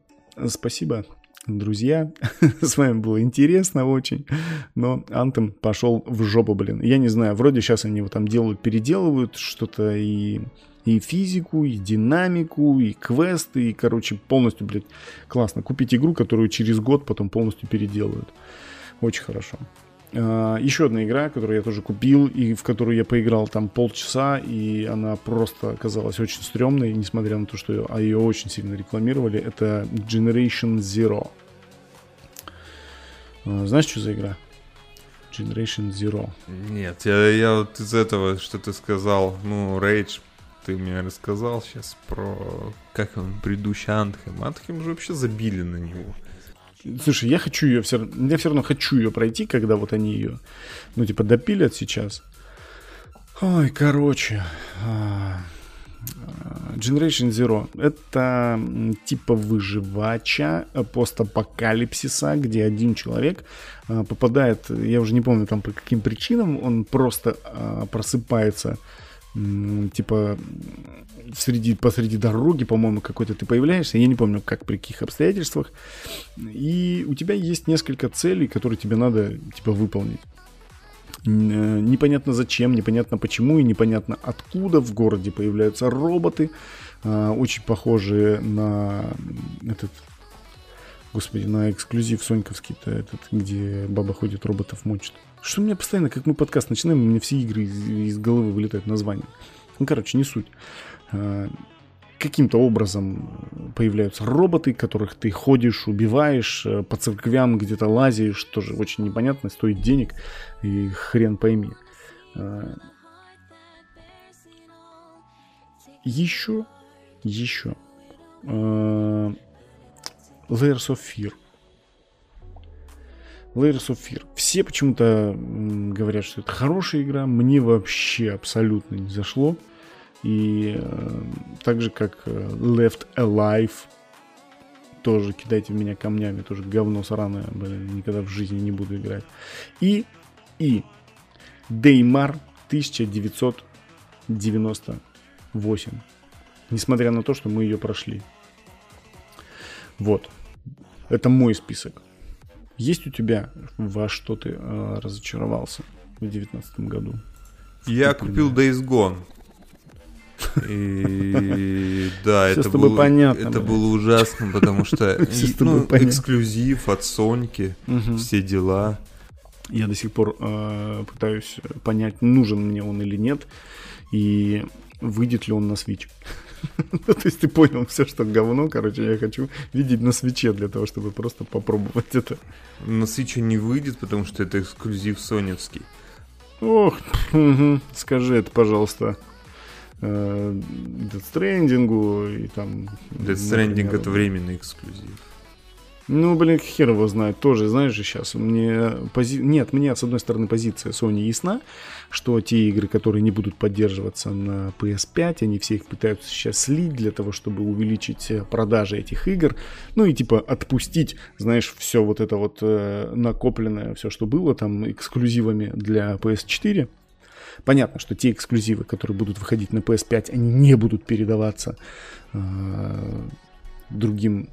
Спасибо, друзья. С вами было интересно очень. Но Антом пошел в жопу, блин. Я не знаю, вроде сейчас они его там делают, переделывают что-то и и физику, и динамику, и квесты, и, короче, полностью, блядь, классно. Купить игру, которую через год потом полностью переделают. Очень хорошо. А, еще одна игра, которую я тоже купил и в которую я поиграл там полчаса, и она просто оказалась очень стрёмной, несмотря на то, что ее, а ее очень сильно рекламировали. Это Generation Zero. А, знаешь, что за игра? Generation Zero. Нет, я, я вот из этого, что ты сказал, ну, Rage, ты мне рассказал сейчас про, как он, предыдущий Антхем. Антхем же вообще забили на него. Слушай, я хочу ее все равно, я все равно хочу ее пройти, когда вот они ее, ну, типа, допилят сейчас. Ой, короче, а, Generation Zero — это типа выживача постапокалипсиса, где один человек а, попадает, я уже не помню там по каким причинам, он просто а, просыпается типа среди, посреди дороги, по-моему, какой-то ты появляешься, я не помню, как, при каких обстоятельствах, и у тебя есть несколько целей, которые тебе надо, типа, выполнить. Э, непонятно зачем, непонятно почему и непонятно откуда в городе появляются роботы, э, очень похожие на этот, господи, на эксклюзив Соньковский-то этот, где баба ходит, роботов мочит. Что у меня постоянно, как мы подкаст начинаем, у меня все игры из, из головы вылетают названия. Ну, короче, не суть. Э, каким-то образом появляются роботы, которых ты ходишь, убиваешь, э, по церквям где-то лазишь, тоже очень непонятно, стоит денег, и хрен пойми. Еще, еще. Layers of Fear. Layers of Fear. Все почему-то говорят, что это хорошая игра. Мне вообще абсолютно не зашло. И э, так же, как э, Left Alive, тоже кидайте в меня камнями, тоже говно сраное, блин, никогда в жизни не буду играть. И, и Деймар 1998. Несмотря на то, что мы ее прошли. Вот. Это мой список. Есть у тебя во что ты э, разочаровался в 2019 году? Я купил Days Gone. И да, это было, понятно, это было ужасно, потому что ну, эксклюзив от Соньки, все дела. Я до сих пор э, пытаюсь понять, нужен мне он или нет, и выйдет ли он на Switch. То есть ты понял все, что говно, короче, я хочу видеть на свече для того, чтобы просто попробовать это. На свече не выйдет, потому что это эксклюзив соневский. Ох, скажи это, пожалуйста. Э, Death Stranding и там... Stranding это временный эксклюзив. Ну, блин, хер его знает. Тоже, знаешь же, сейчас мне... Пози... Нет, мне, с одной стороны, позиция Sony ясна, что те игры, которые не будут поддерживаться на PS5, они все их пытаются сейчас слить для того, чтобы увеличить э, продажи этих игр. Ну и типа отпустить, знаешь, все вот это вот э, накопленное, все, что было там эксклюзивами для PS4. Понятно, что те эксклюзивы, которые будут выходить на PS5, они не будут передаваться э, другим,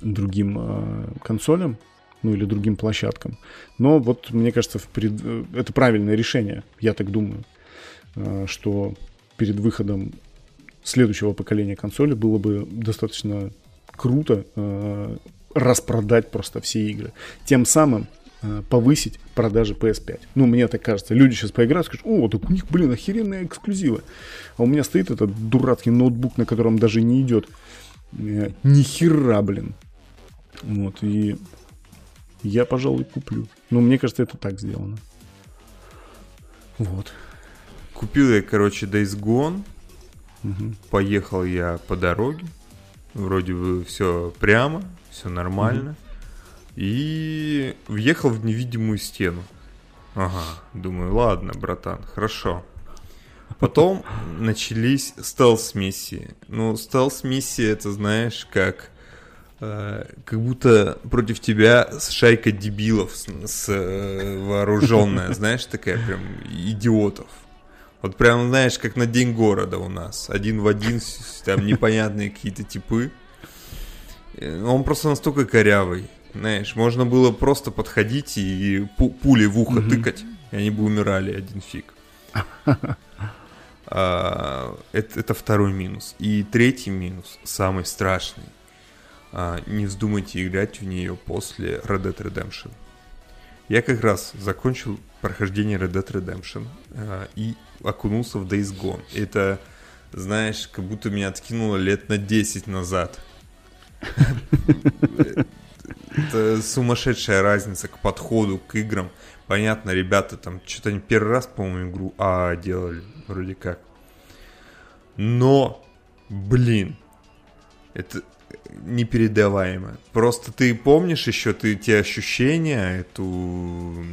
другим э, консолям, ну или другим площадкам. Но вот мне кажется, пред... это правильное решение, я так думаю, э, что перед выходом следующего поколения консоли было бы достаточно круто э, распродать просто все игры. Тем самым Э, повысить продажи PS5. Ну, мне так кажется. Люди сейчас поиграют, скажут, о, так у них, блин, охеренные эксклюзивы. А у меня стоит этот дурацкий ноутбук, на котором даже не идет э, ни хера, блин. Вот, и я, пожалуй, куплю. Ну, мне кажется, это так сделано. Вот. Купил я, короче, Days Gone. Угу. Поехал я по дороге. Вроде бы все прямо, все нормально. Угу. И въехал в невидимую стену. Ага, думаю, ладно, братан, хорошо. Потом начались стелс-миссии. Ну, стелс-миссии, это знаешь, как... Э, как будто против тебя шайка дебилов с, с э, вооруженная, знаешь, такая прям идиотов. Вот прям, знаешь, как на День города у нас. Один в один, там непонятные какие-то типы. Э, он просто настолько корявый. Знаешь, можно было просто подходить и пу- пули в ухо тыкать, и они бы умирали один фиг. А, это, это второй минус. И третий минус, самый страшный. А, не вздумайте играть в нее после Red Dead Redemption. Я как раз закончил прохождение Red Dead Redemption а, и окунулся в Days Gone. Это, знаешь, как будто меня откинуло лет на 10 назад. Это сумасшедшая разница к подходу, к играм. Понятно, ребята там что-то они первый раз, по-моему, игру А делали, вроде как. Но, блин, это непередаваемо. Просто ты помнишь еще ты те ощущения, эту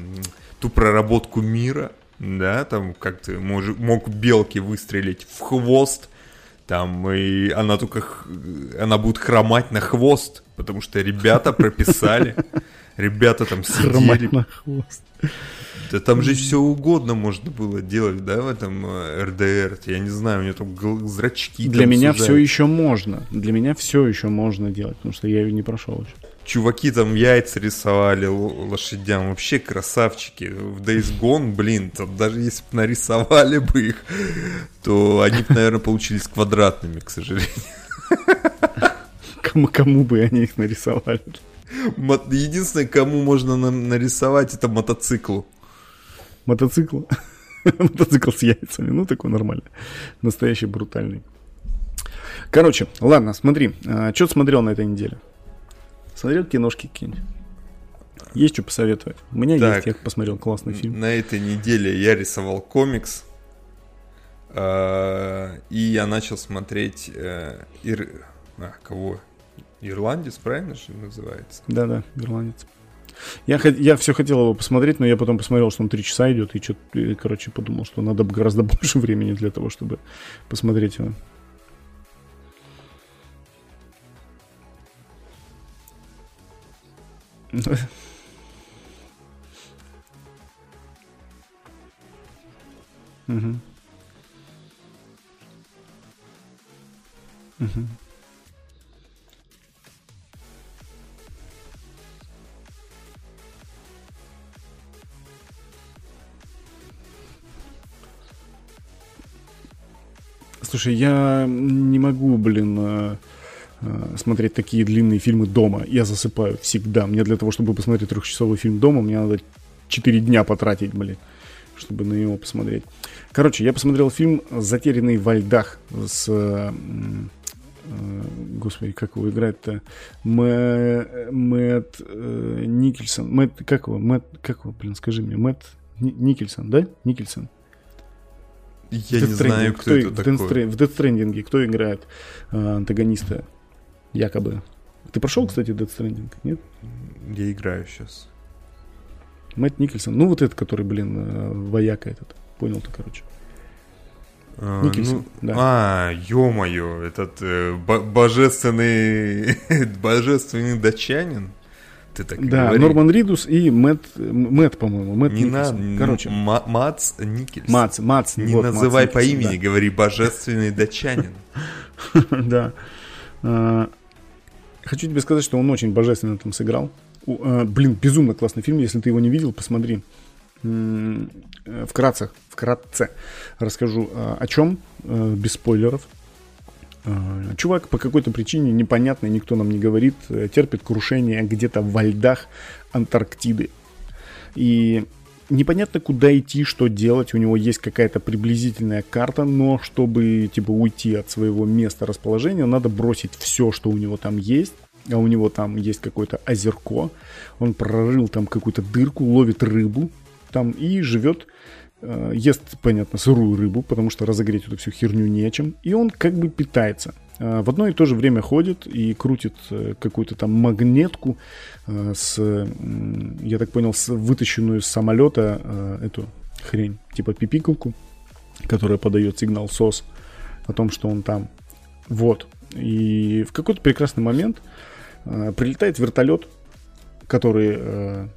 ту проработку мира, да, там как ты мож, мог белке выстрелить в хвост, там, и она только, она будет хромать на хвост, потому что ребята прописали, ребята там сидели. на хвост. Да там же все угодно можно было делать, да, в этом э, РДР. Я не знаю, у него там зрачки. Для меня сужают. все еще можно. Для меня все еще можно делать, потому что я ее не прошел еще. Чуваки там яйца рисовали лошадям, вообще красавчики. В Days Gone, блин, там даже если бы нарисовали бы их, то они бы, наверное, получились квадратными, к сожалению. Кому, кому бы они их нарисовали? Единственное, кому можно нарисовать, это мотоциклу. Мотоцикл? Мотоцикл с яйцами. Ну, такой нормальный. Настоящий брутальный. Короче, ладно, смотри. А, что смотрел на этой неделе? Смотрел киношки какие-нибудь? Есть что посоветовать? У меня так, есть, я посмотрел классный фильм. На этой неделе я рисовал комикс. Э, и я начал смотреть э, Ир... а, кого? Ирландец, правильно же называется? Да-да, ирландец. Я, я все хотел его посмотреть, но я потом посмотрел, что он три часа идет, и, что короче, подумал, что надо гораздо больше времени для того, чтобы посмотреть его. Угу. Угу. Слушай, я не могу, блин, э, смотреть такие длинные фильмы дома. Я засыпаю всегда. Мне для того, чтобы посмотреть трехчасовой фильм дома, мне надо 4 дня потратить, блин, чтобы на него посмотреть. Короче, я посмотрел фильм «Затерянный во льдах» с... Э, господи, как его играет-то? Мэ, Мэтт э, Никельсон. Мэтт, как его? Мэтт, как его, блин, скажи мне. Мэтт Никельсон, да? Никельсон. Я не знаю, кто, кто это такой. в Death Stranding кто играет э, антагониста, якобы. Ты прошел, кстати, Death Stranding, нет? Я играю сейчас. Мэтт Никельсон. Ну, вот этот, который, блин, э, вояка этот. Понял ты, короче. А, Никельсон, ну, да. А, ё-моё, этот э, божественный, божественный датчанин ты так Да, говори. Норман Ридус и Мэтт, Мэтт по-моему, Мэтт Не надо, короче. Мац Никельсон. Мац, Мац. Не вот, называй Мац по Никельсон, имени, да. говори божественный датчанин. Да. А, хочу тебе сказать, что он очень божественно там сыграл. А, блин, безумно классный фильм, если ты его не видел, посмотри. Вкратце, вкратце расскажу а, о чем, без спойлеров. Э, чувак по какой-то причине непонятной, никто нам не говорит, э, терпит крушение где-то во льдах Антарктиды. И непонятно, куда идти, что делать. У него есть какая-то приблизительная карта, но чтобы типа уйти от своего места расположения, надо бросить все, что у него там есть. А у него там есть какое-то озерко. Он прорыл там какую-то дырку, ловит рыбу там и живет Э, ест, понятно, сырую рыбу, потому что разогреть эту всю херню нечем, и он как бы питается. Э, в одно и то же время ходит и крутит э, какую-то там магнетку с, я так понял, с вытащенную с самолета эту хрень, типа пипикалку, которая подает сигнал СОС о том, что он там. Вот. И в какой-то прекрасный момент прилетает вертолет, который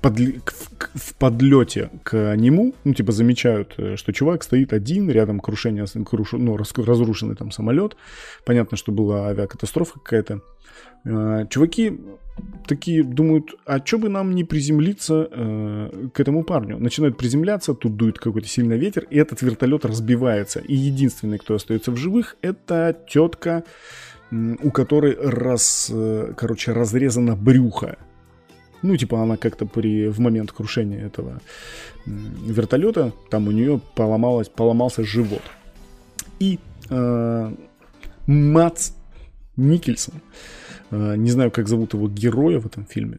под, в подлете к нему, ну, типа, замечают, э, что чувак стоит один, рядом крушение, круш, ну, разрушенный там самолет. Понятно, что была авиакатастрофа какая-то. Э, чуваки такие думают, а что бы нам не приземлиться э, к этому парню? Начинают приземляться, тут дует какой-то сильный ветер, и этот вертолет разбивается. И единственный, кто остается в живых, это тетка, у которой раз, короче, разрезано брюхо. Ну, типа, она как-то при, в момент крушения этого вертолета, там у нее поломалось, поломался живот. И э, Мац Никельсон, э, не знаю, как зовут его героя в этом фильме,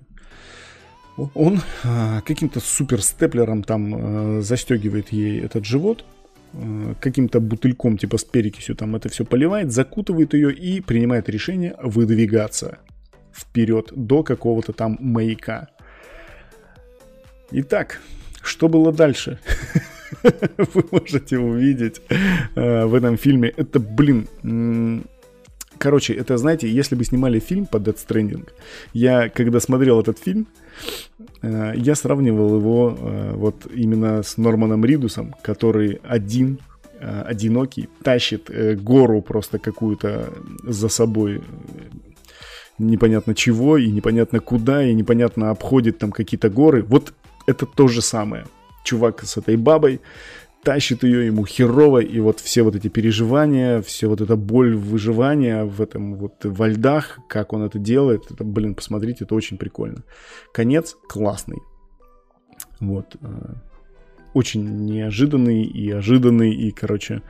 он э, каким-то супер степлером там э, застегивает ей этот живот, э, каким-то бутыльком типа с перекисью там это все поливает, закутывает ее и принимает решение выдвигаться вперед до какого-то там маяка. Итак, Что было дальше? Вы можете увидеть э, в этом фильме. Это, блин, короче, это, знаете, если бы снимали фильм по Death Stranding, я, когда смотрел этот фильм, э, я сравнивал его э, вот именно с Норманом Ридусом, который один одинокий, тащит гору просто какую-то за собой непонятно чего, и непонятно куда, и непонятно обходит там какие-то горы. Вот это то же самое. Чувак с этой бабой тащит ее, ему херово, и вот все вот эти переживания, все вот эта боль выживания в этом вот во льдах, как он это делает, это, блин, посмотрите, это очень прикольно. Конец классный. Вот. Э, очень неожиданный и ожиданный, и, короче,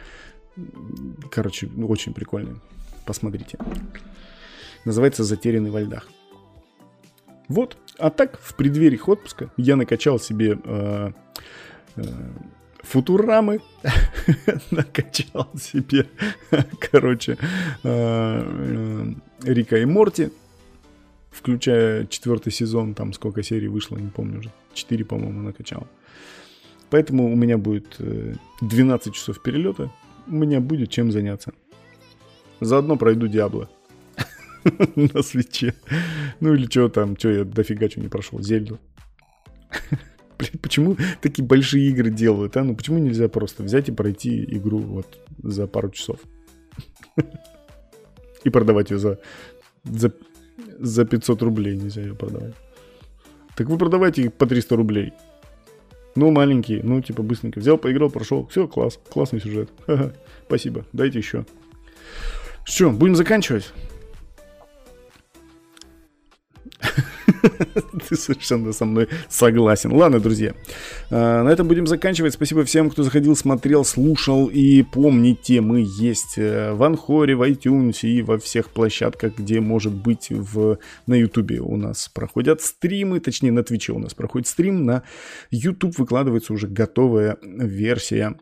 короче, очень прикольный. Посмотрите. Называется «Затерянный во льдах». Вот. А так, в преддверии отпуска я накачал себе э, э, футурамы, накачал себе, короче, э, э, Рика и Морти, включая четвертый сезон, там сколько серий вышло, не помню уже, 4, по-моему, накачал. Поэтому у меня будет 12 э, часов перелета, у меня будет чем заняться. Заодно пройду Диабло. на свече. Ну или что там, что я дофига что не прошел, Зельду. Блин, почему такие большие игры делают, а? Ну почему нельзя просто взять и пройти игру вот за пару часов? И продавать ее за, за, за 500 рублей нельзя ее продавать. Так вы продавайте их по 300 рублей. Ну, маленькие, ну, типа, быстренько. Взял, поиграл, прошел. Все, класс. Классный сюжет. Ха-ха. Спасибо. Дайте еще. Что, будем заканчивать? Ты совершенно со мной согласен. Ладно, друзья, а, на этом будем заканчивать. Спасибо всем, кто заходил, смотрел, слушал. И помните, мы есть э, в Анхоре, в iTunes и во всех площадках, где может быть в, на YouTube у нас проходят стримы. Точнее, на Твиче у нас проходит стрим. На YouTube выкладывается уже готовая версия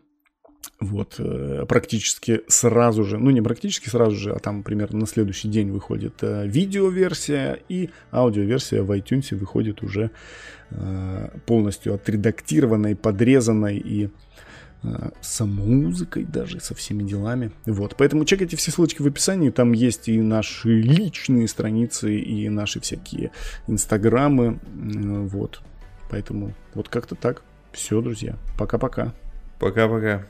вот, э, практически сразу же, ну не практически сразу же, а там примерно на следующий день выходит э, видеоверсия и аудиоверсия в iTunes выходит уже э, полностью отредактированной, подрезанной и с музыкой даже, со всеми делами. Вот, поэтому чекайте все ссылочки в описании, там есть и наши личные страницы, и наши всякие инстаграмы, вот. Поэтому вот как-то так. Все, друзья, пока-пока. Пока-пока.